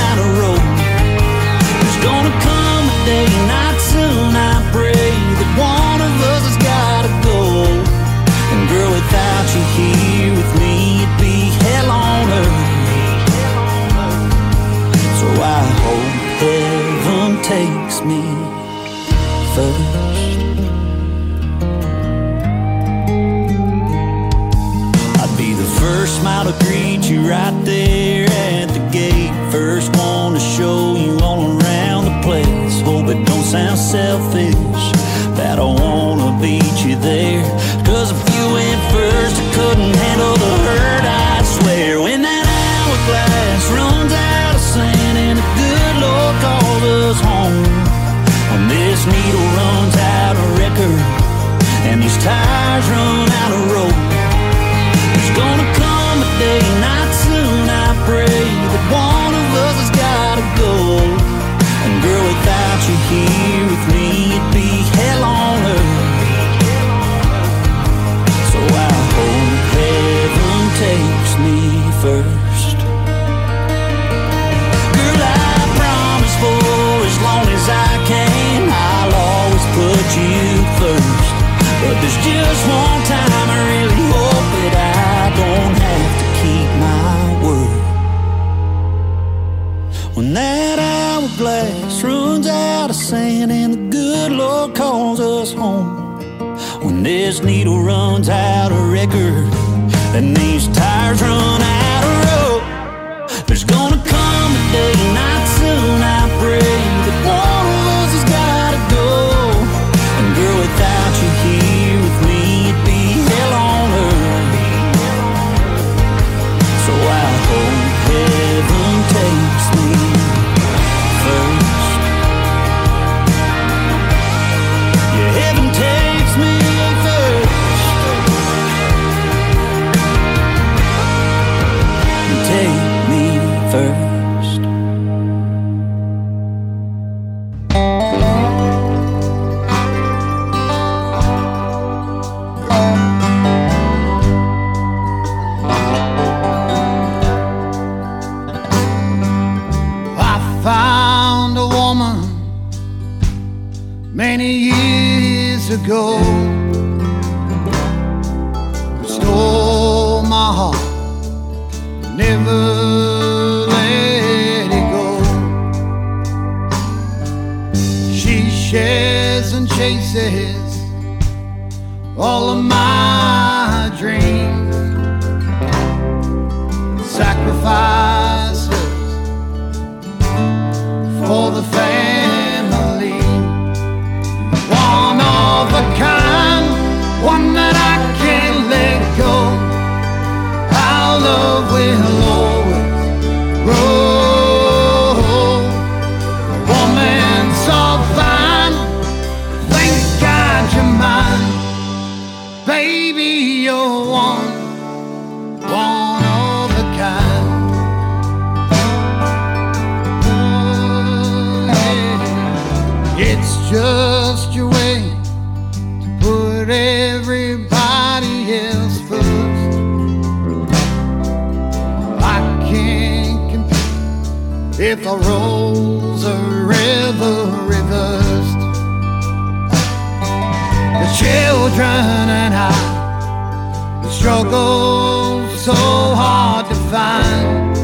children and I struggle so hard to find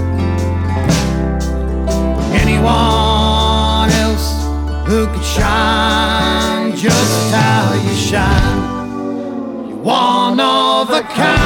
anyone else who could shine just how you shine. You're one of a kind,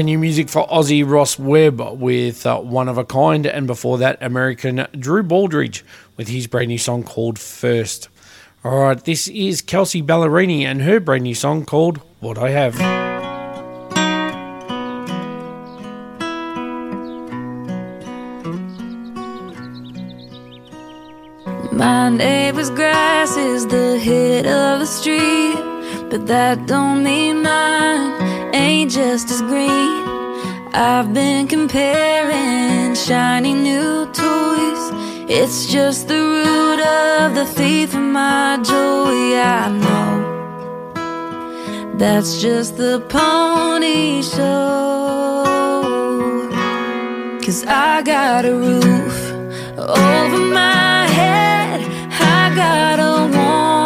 Brand new music for Aussie Ross Webb with uh, One of a Kind, and before that, American Drew Baldridge with his brand new song called First. All right, this is Kelsea Ballerini and her brand new song called What I Have. My neighbor's grass is the hit of the street, but that don't mean mine ain't just as green. I've been comparing shiny new toys. It's just the root of the thief of my joy. I know that's just the pony show. Cause I got a roof over my head. I got a warm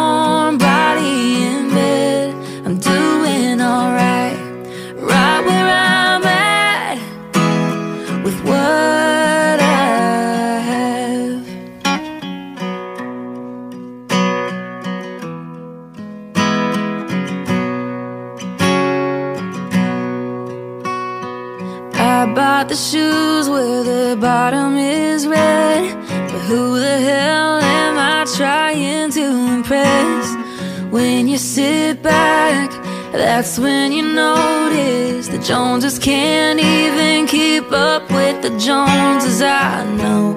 Bought the shoes where the bottom is red. But who the hell am I trying to impress? When you sit back, that's when you notice the Joneses can't even keep up with the Joneses. I know.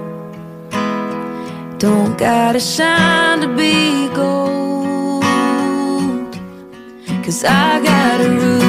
Don't gotta shine to be gold. Cause I got a roof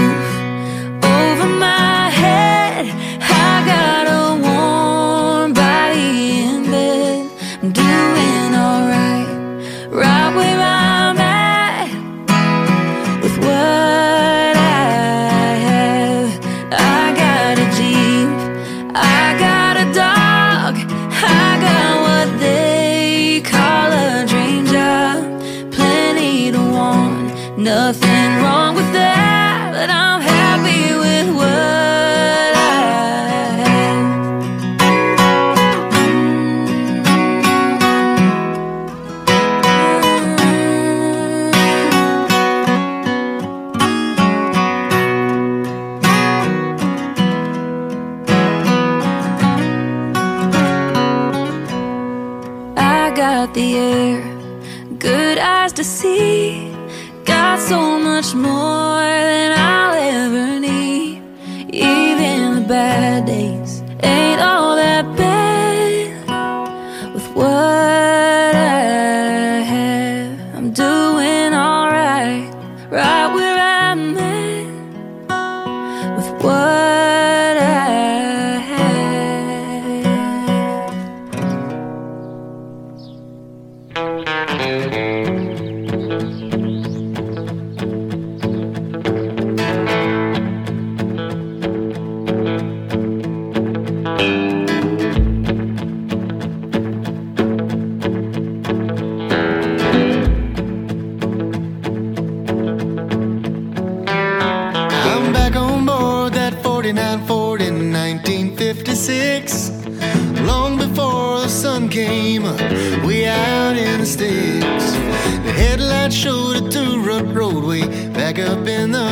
up in the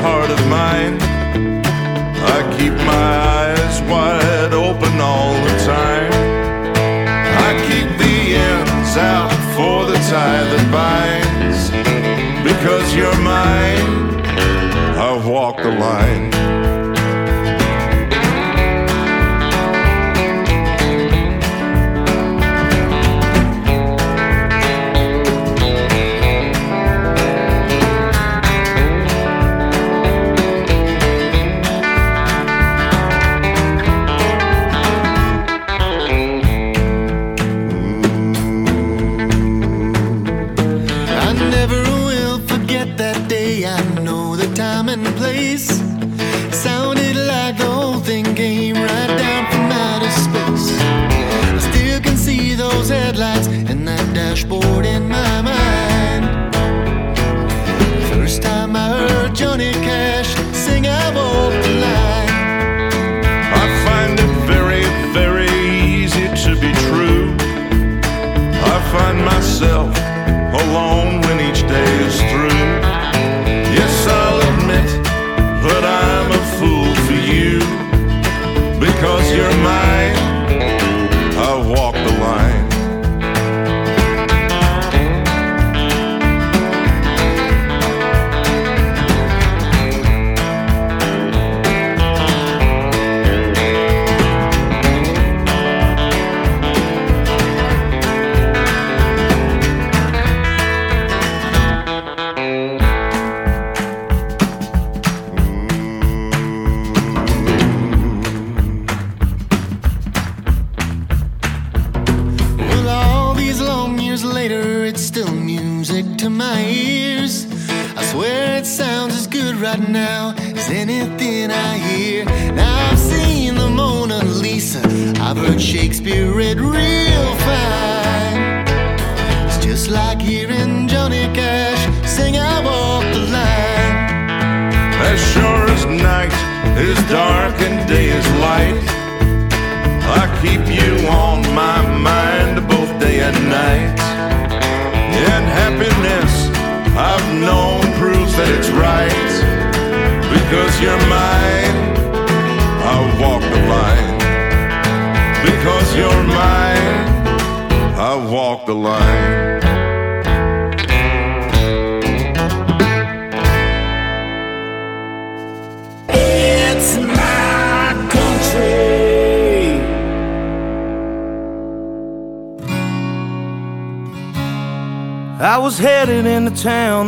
heart of mine. I keep my eyes wide open all the time. I keep the ends out for the tie that binds. Because you're mine, I've walked the line. Time I heard Johnny Cash sing, I the line. I find it very, very easy to be true. I find myself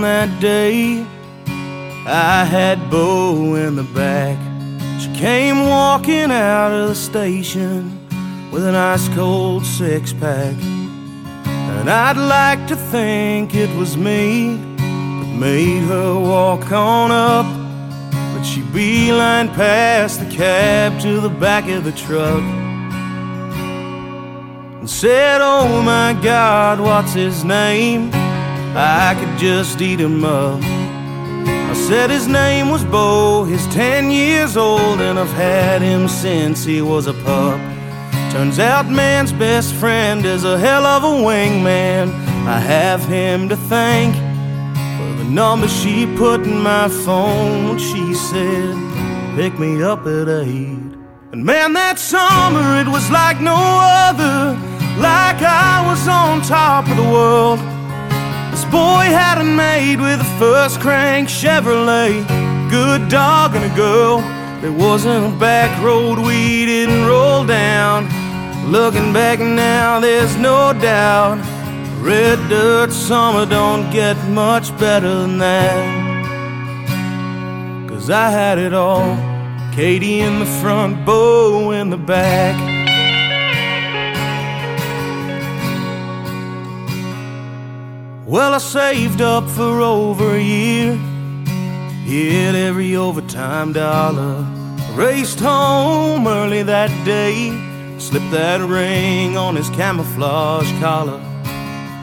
that day. I had Beau in the back. She came walking out of the station with an ice cold six pack. And I'd like to think it was me that made her walk on up. But she beeline past the cab to the back of the truck and said, Oh my God, what's his name? I could just eat him up. I said his name was Beau, he's 10 years old, and I've had him since he was a pup. Turns out man's best friend is a hell of a wingman. I have him to thank for The number she put in my phone, she said, pick me up at eight. And man, that summer it was like no other, like I was on top of the world. Boy had a maid with a first crank Chevrolet, good dog and a girl. There wasn't a back road we didn't roll down. Looking back now, there's no doubt. Red dirt summer don't get much better than that. Cause I had it all. Katie in the front, Beau in the back. Well, I saved up for over a year. Hit every overtime dollar. Raced home early that day. Slipped that ring on his camouflage collar.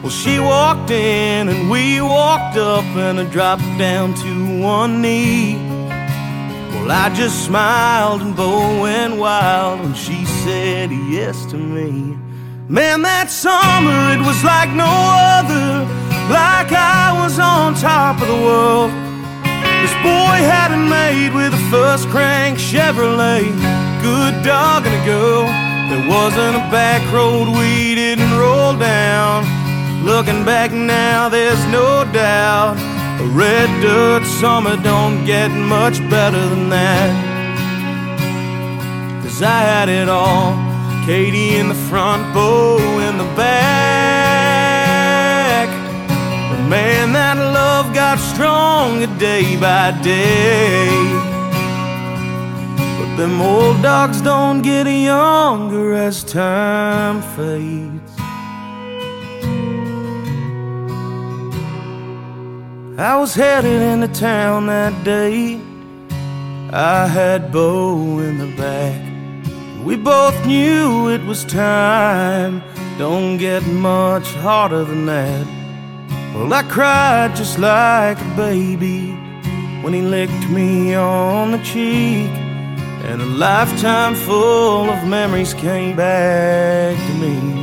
Well, she walked in and we walked up and I dropped down to one knee. Well, I just smiled and Beau went wild when she said yes to me. Man, that summer it was like no other, like I was on top of the world. This boy had it made with a first crank Chevrolet, good dog and a girl. There wasn't a back road we didn't roll down. Looking back now, there's no doubt. A red dirt summer don't get much better than that. Cause I had it all. Katie in the front, Beau in the back. Man, that love got stronger day by day. But them old dogs don't get younger as time fades. I was headed into town that day. I had Beau in the back. We both knew it was time. Don't get much harder than that. Well, I cried just like a baby when he licked me on the cheek. And a lifetime full of memories came back to me.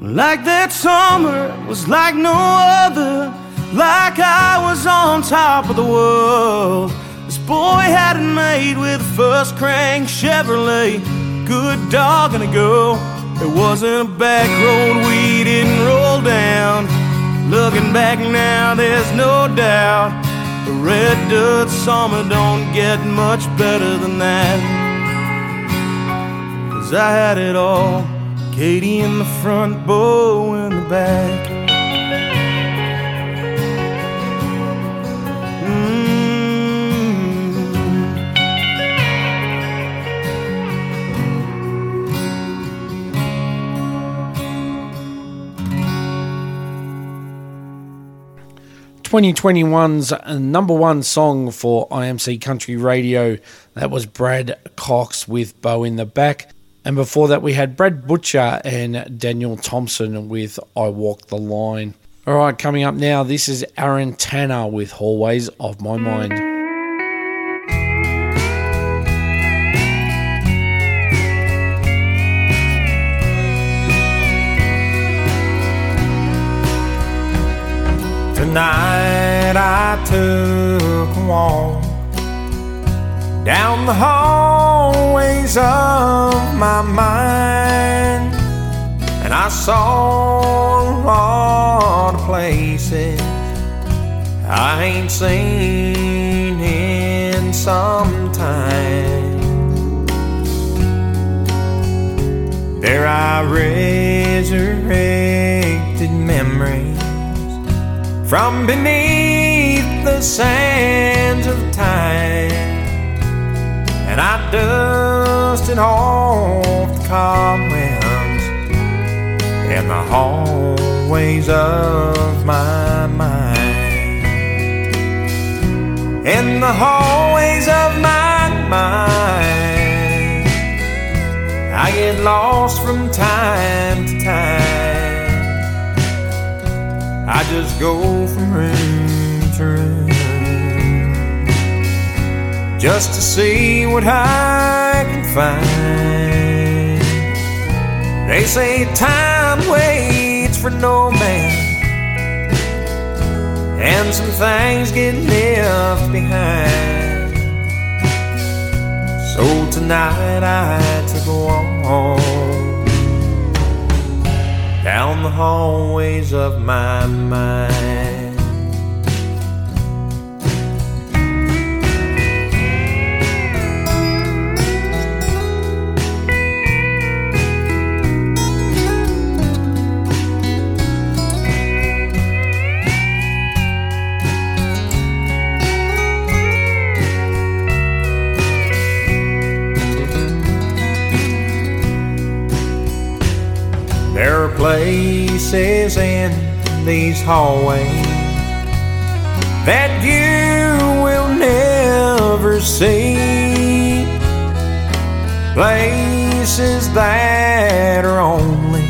Like that summer was like no other, like I was on top of the world. This boy had it made with a first crank Chevrolet, good dog and a girl. It wasn't a back road we didn't roll down. Looking back now, there's no doubt. The red dirt summer don't get much better than that. Cause I had it all. Katie in the front, Beau in the back. Twenty twenty one's uh, number one song for IMC Country Radio. That was Brad Cox with Beau in the Back. And before that, we had Brad Butcher and Daniel Thompson with I Walk the Line. All right, coming up now, this is Aaron Tanner with Hallways of My Mind. Took a walk down the hallways of my mind, and I saw a lot of places I ain't seen in some time. There I resurrected memories from beneath the sands of time. And I dusted off the cobwebs in the hallways of my mind. In the hallways of my mind, I get lost from time to time. I just go from room to room just to see what I can find. They say time waits for no man, and some things get left behind. So tonight I took a walk down the hallways of my mind. There are places in these hallways that you will never see. Places that are only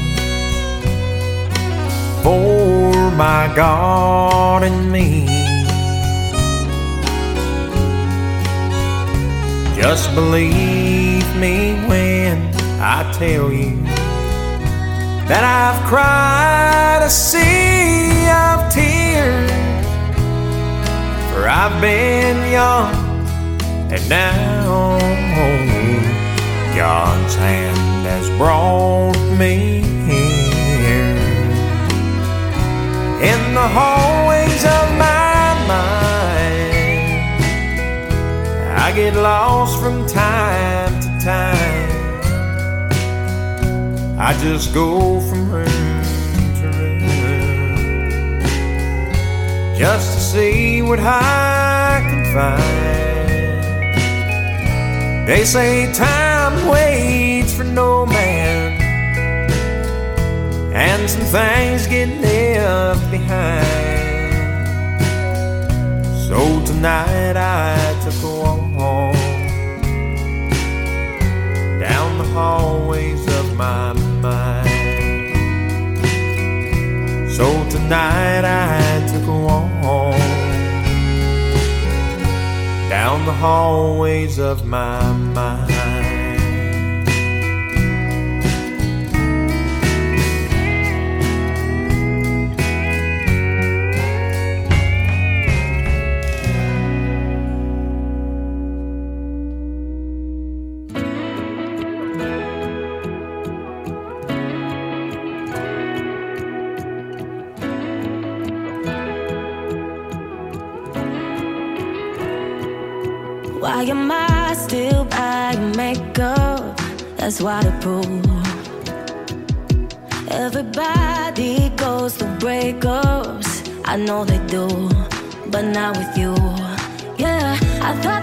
for my God and me. Just believe me when I tell you that I've cried a sea of tears. For I've been young and now God's hand has brought me here. In the hallways of my mind, I get lost from time to time. I just go from room to room just to see what I can find. They say time waits for no man, and some things get left behind. So tonight I took a walk down the hallways of my So tonight I took a walk down the hallways of my mind. Why am I still buying makeup? That's prove. Everybody goes through breakups. I know they do, but not with you. Yeah, I thought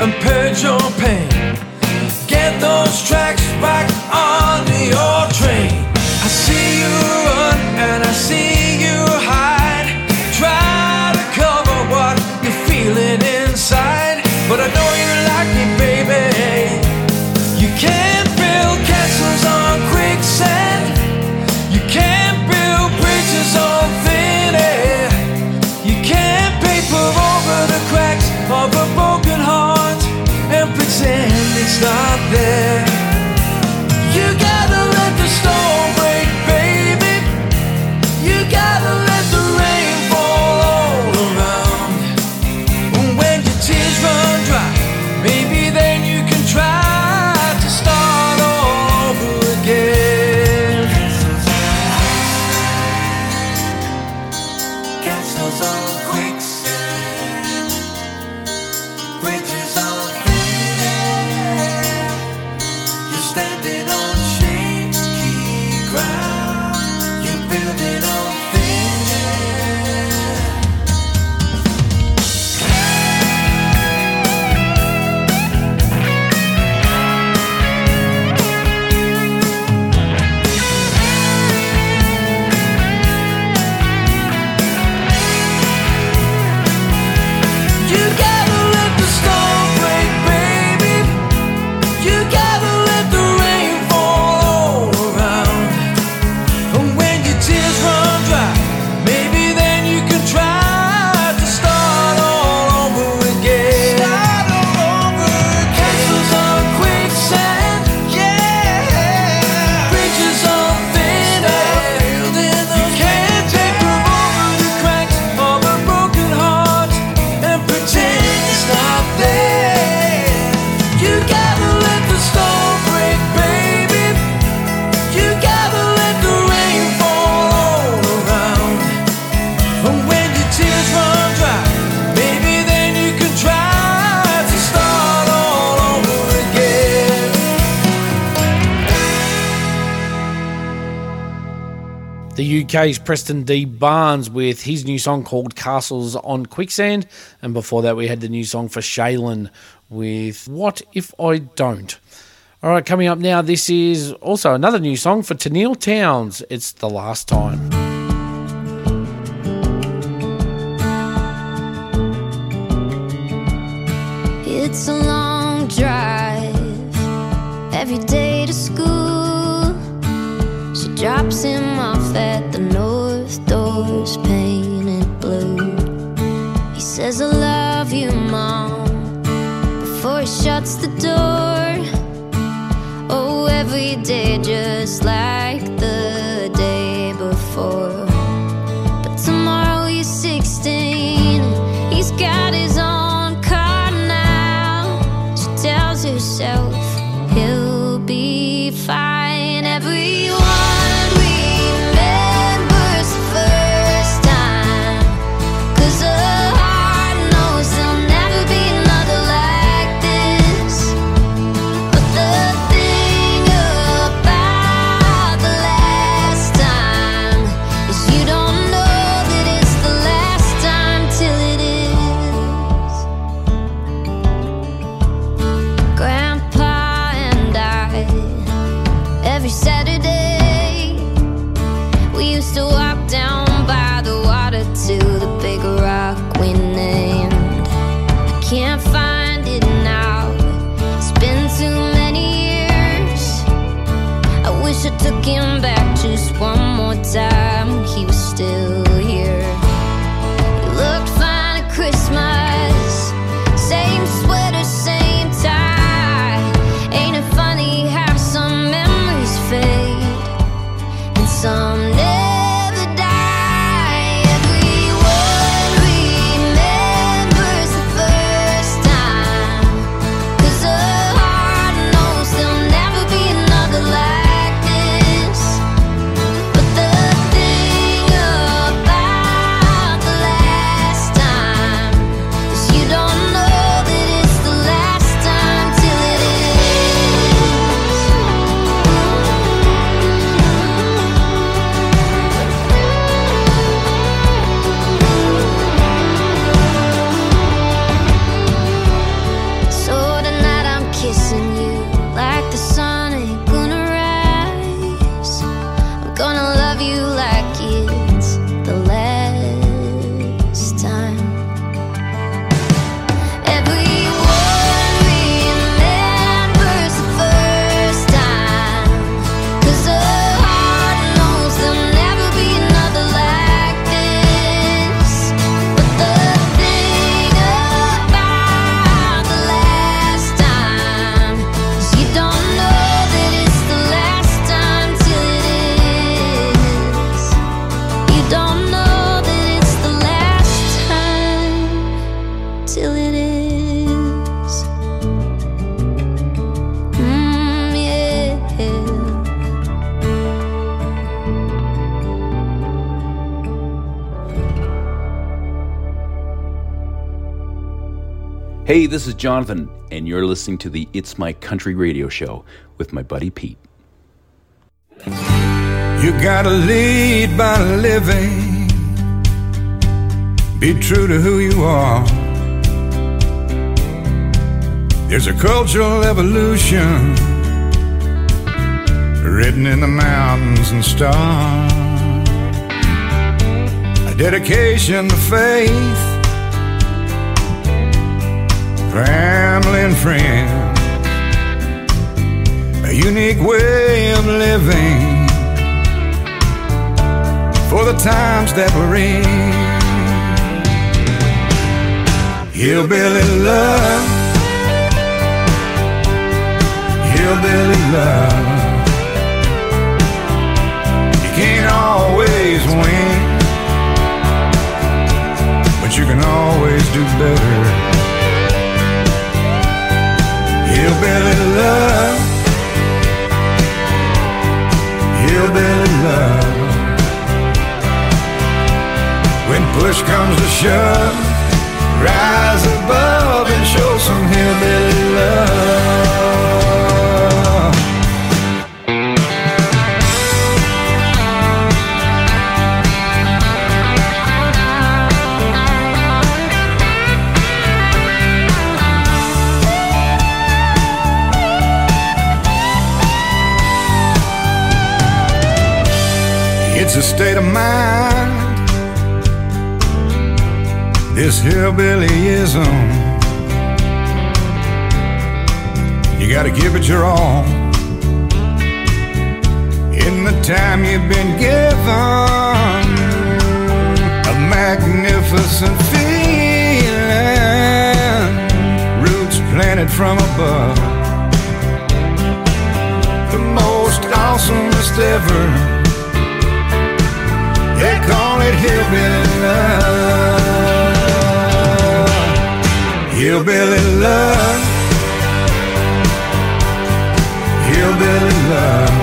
and purge your pain. Get those tracks. UK's Preston D. Barnes with his new song called Castles on Quicksand. And before that, we had the new song for Shaylen with What If I Don't. All right, coming up now, this is also another new song for Tenille Townes. It's The Last Time. It's a long drive every day to school drops him off at the north door's painted blue. He says, I love you, Mom, before he shuts the door. Oh, every day just like this is Jonathan, and you're listening to the It's My Country radio show with my buddy Pete. You gotta lead by living. Be true to who you are. There's a cultural evolution written in the mountains and stars. A dedication to faith, family and friends. A unique way of living for the times that we're in. Hillbilly love, hillbilly love. Push comes to shove, rise above and show some hillbilly love. It's a state of mind. This hillbillyism. You gotta give it your all. In the time you've been given, a magnificent feeling, roots planted from above. The most awesomest ever. They call it hillbilly love. Hillbilly love. Hillbilly love.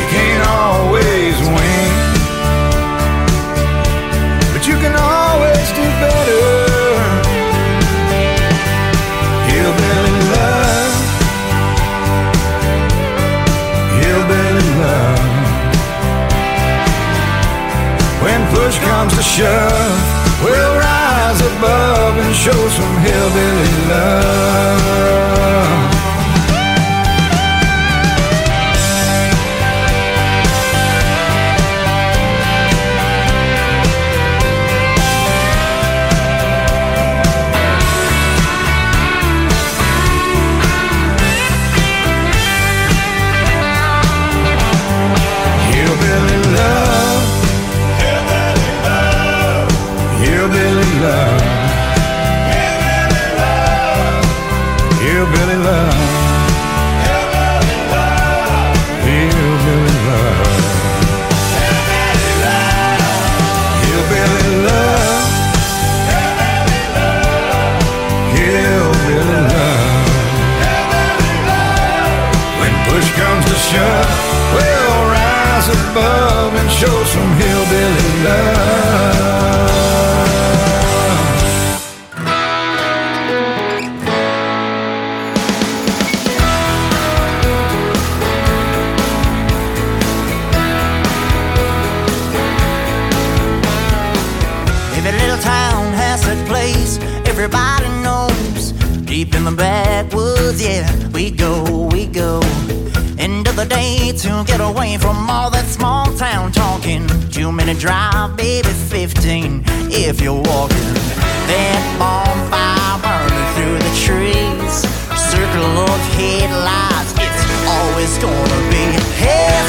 You can't always win, but you can always do better. Hillbilly love. Hillbilly love. When push comes to shove, we'll above and show some hillbilly love. Above and show some hillbilly love. Every little town has that place everybody knows. Deep in the backwoods, yeah, we go, we go. End of the day to get away from all that small town talking. Two minute drive, baby, 15 if you're walking. That bonfire burning through the trees. Circle of headlights, it's always gonna be. Has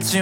drinks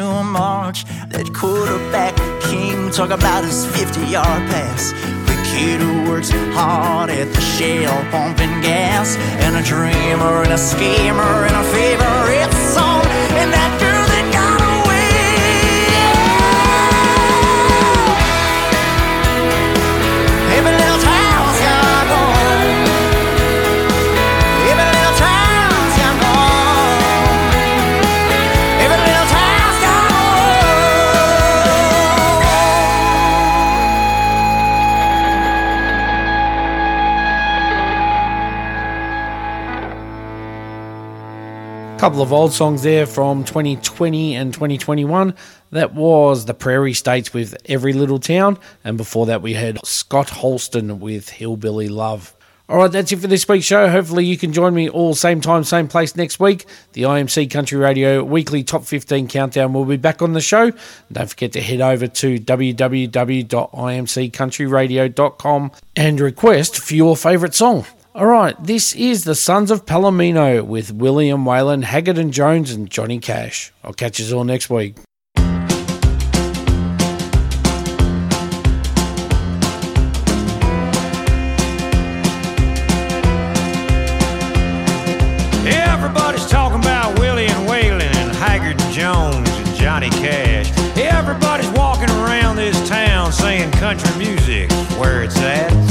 couple of old songs there from 2020 and 2021. That was the Prairie States with Every Little Town, and before that we had Scott Holstein with Hillbilly Love. All right, that's it for this week's show. Hopefully, you can join me all same time, same place next week. The IMC Country Radio weekly top 15 countdown will be back on the show. Don't forget to head over to www.imccountryradio.com and request for your favourite song. All right, this is the Sons of Palomino with Willie and Waylon, Haggard and Jones, and Johnny Cash. I'll catch you all next week. Everybody's talking about Willie and Waylon and Haggard Jones and Johnny Cash. Everybody's walking around this town saying country music's where it's at.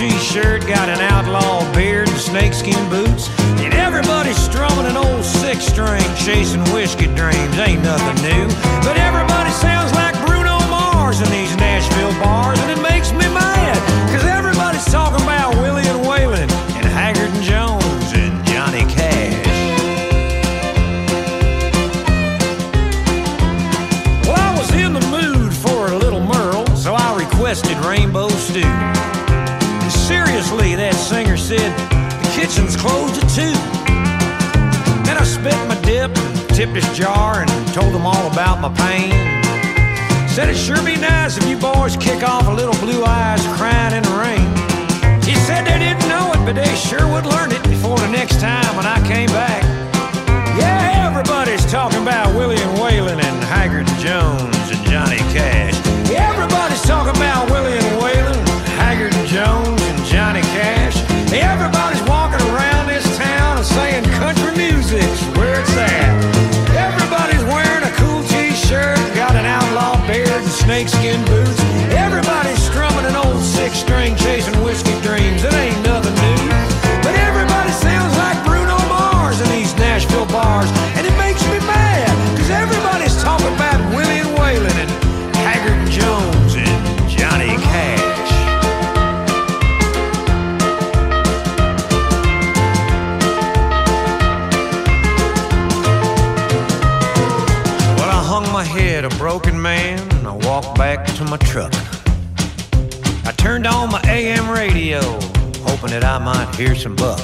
T-shirt, got an outlaw beard and snakeskin boots. And everybody's strumming an old six string, chasing whiskey dreams. Ain't nothing new. But everybody sounds like Bruno Mars in these Nashville bars, and it makes me mad. Cause everybody's talking about Willie and Waylon and Haggard and Jones and Johnny Cash. Well, I was in the mood for a little Merle, so I requested Rainbow Stew. And seriously, that singer said, the kitchen's closed at two. Then I spit my dip, tipped his jar, and told him all about my pain. Said it'd sure be nice if you boys kick off a little blue eyes crying in the rain. He said they didn't know it, but they sure would learn it before the next time when I came back. Yeah, everybody's talking about Willie and Waylon and Haggard and Jones and Johnny Cash. Everybody's talking about Willie and Waylon, Haggard and Jones and Johnny Cash. Everybody's walking around this town and saying country music's where it's at. Everybody's wearing a cool t-shirt, got an outlaw beard and snakeskin boots. Everybody's strumming an old six-string, chasing whiskey back to my truck. I turned on my AM radio, hoping that I might hear some buck.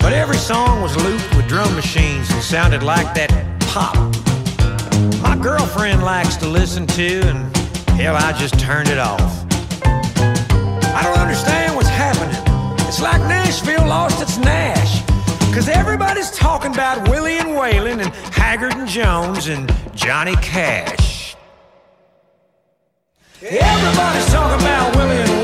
But every song was looped with drum machines and sounded like that pop. My girlfriend likes to listen to, and hell, I just turned it off. I don't understand what's happening. It's like Nashville lost its Nash. Cause everybody's talking about Willie and Waylon and Haggard and Jones and Johnny Cash. Everybody's talking about Willie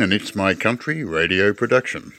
Has It's My Country radio production.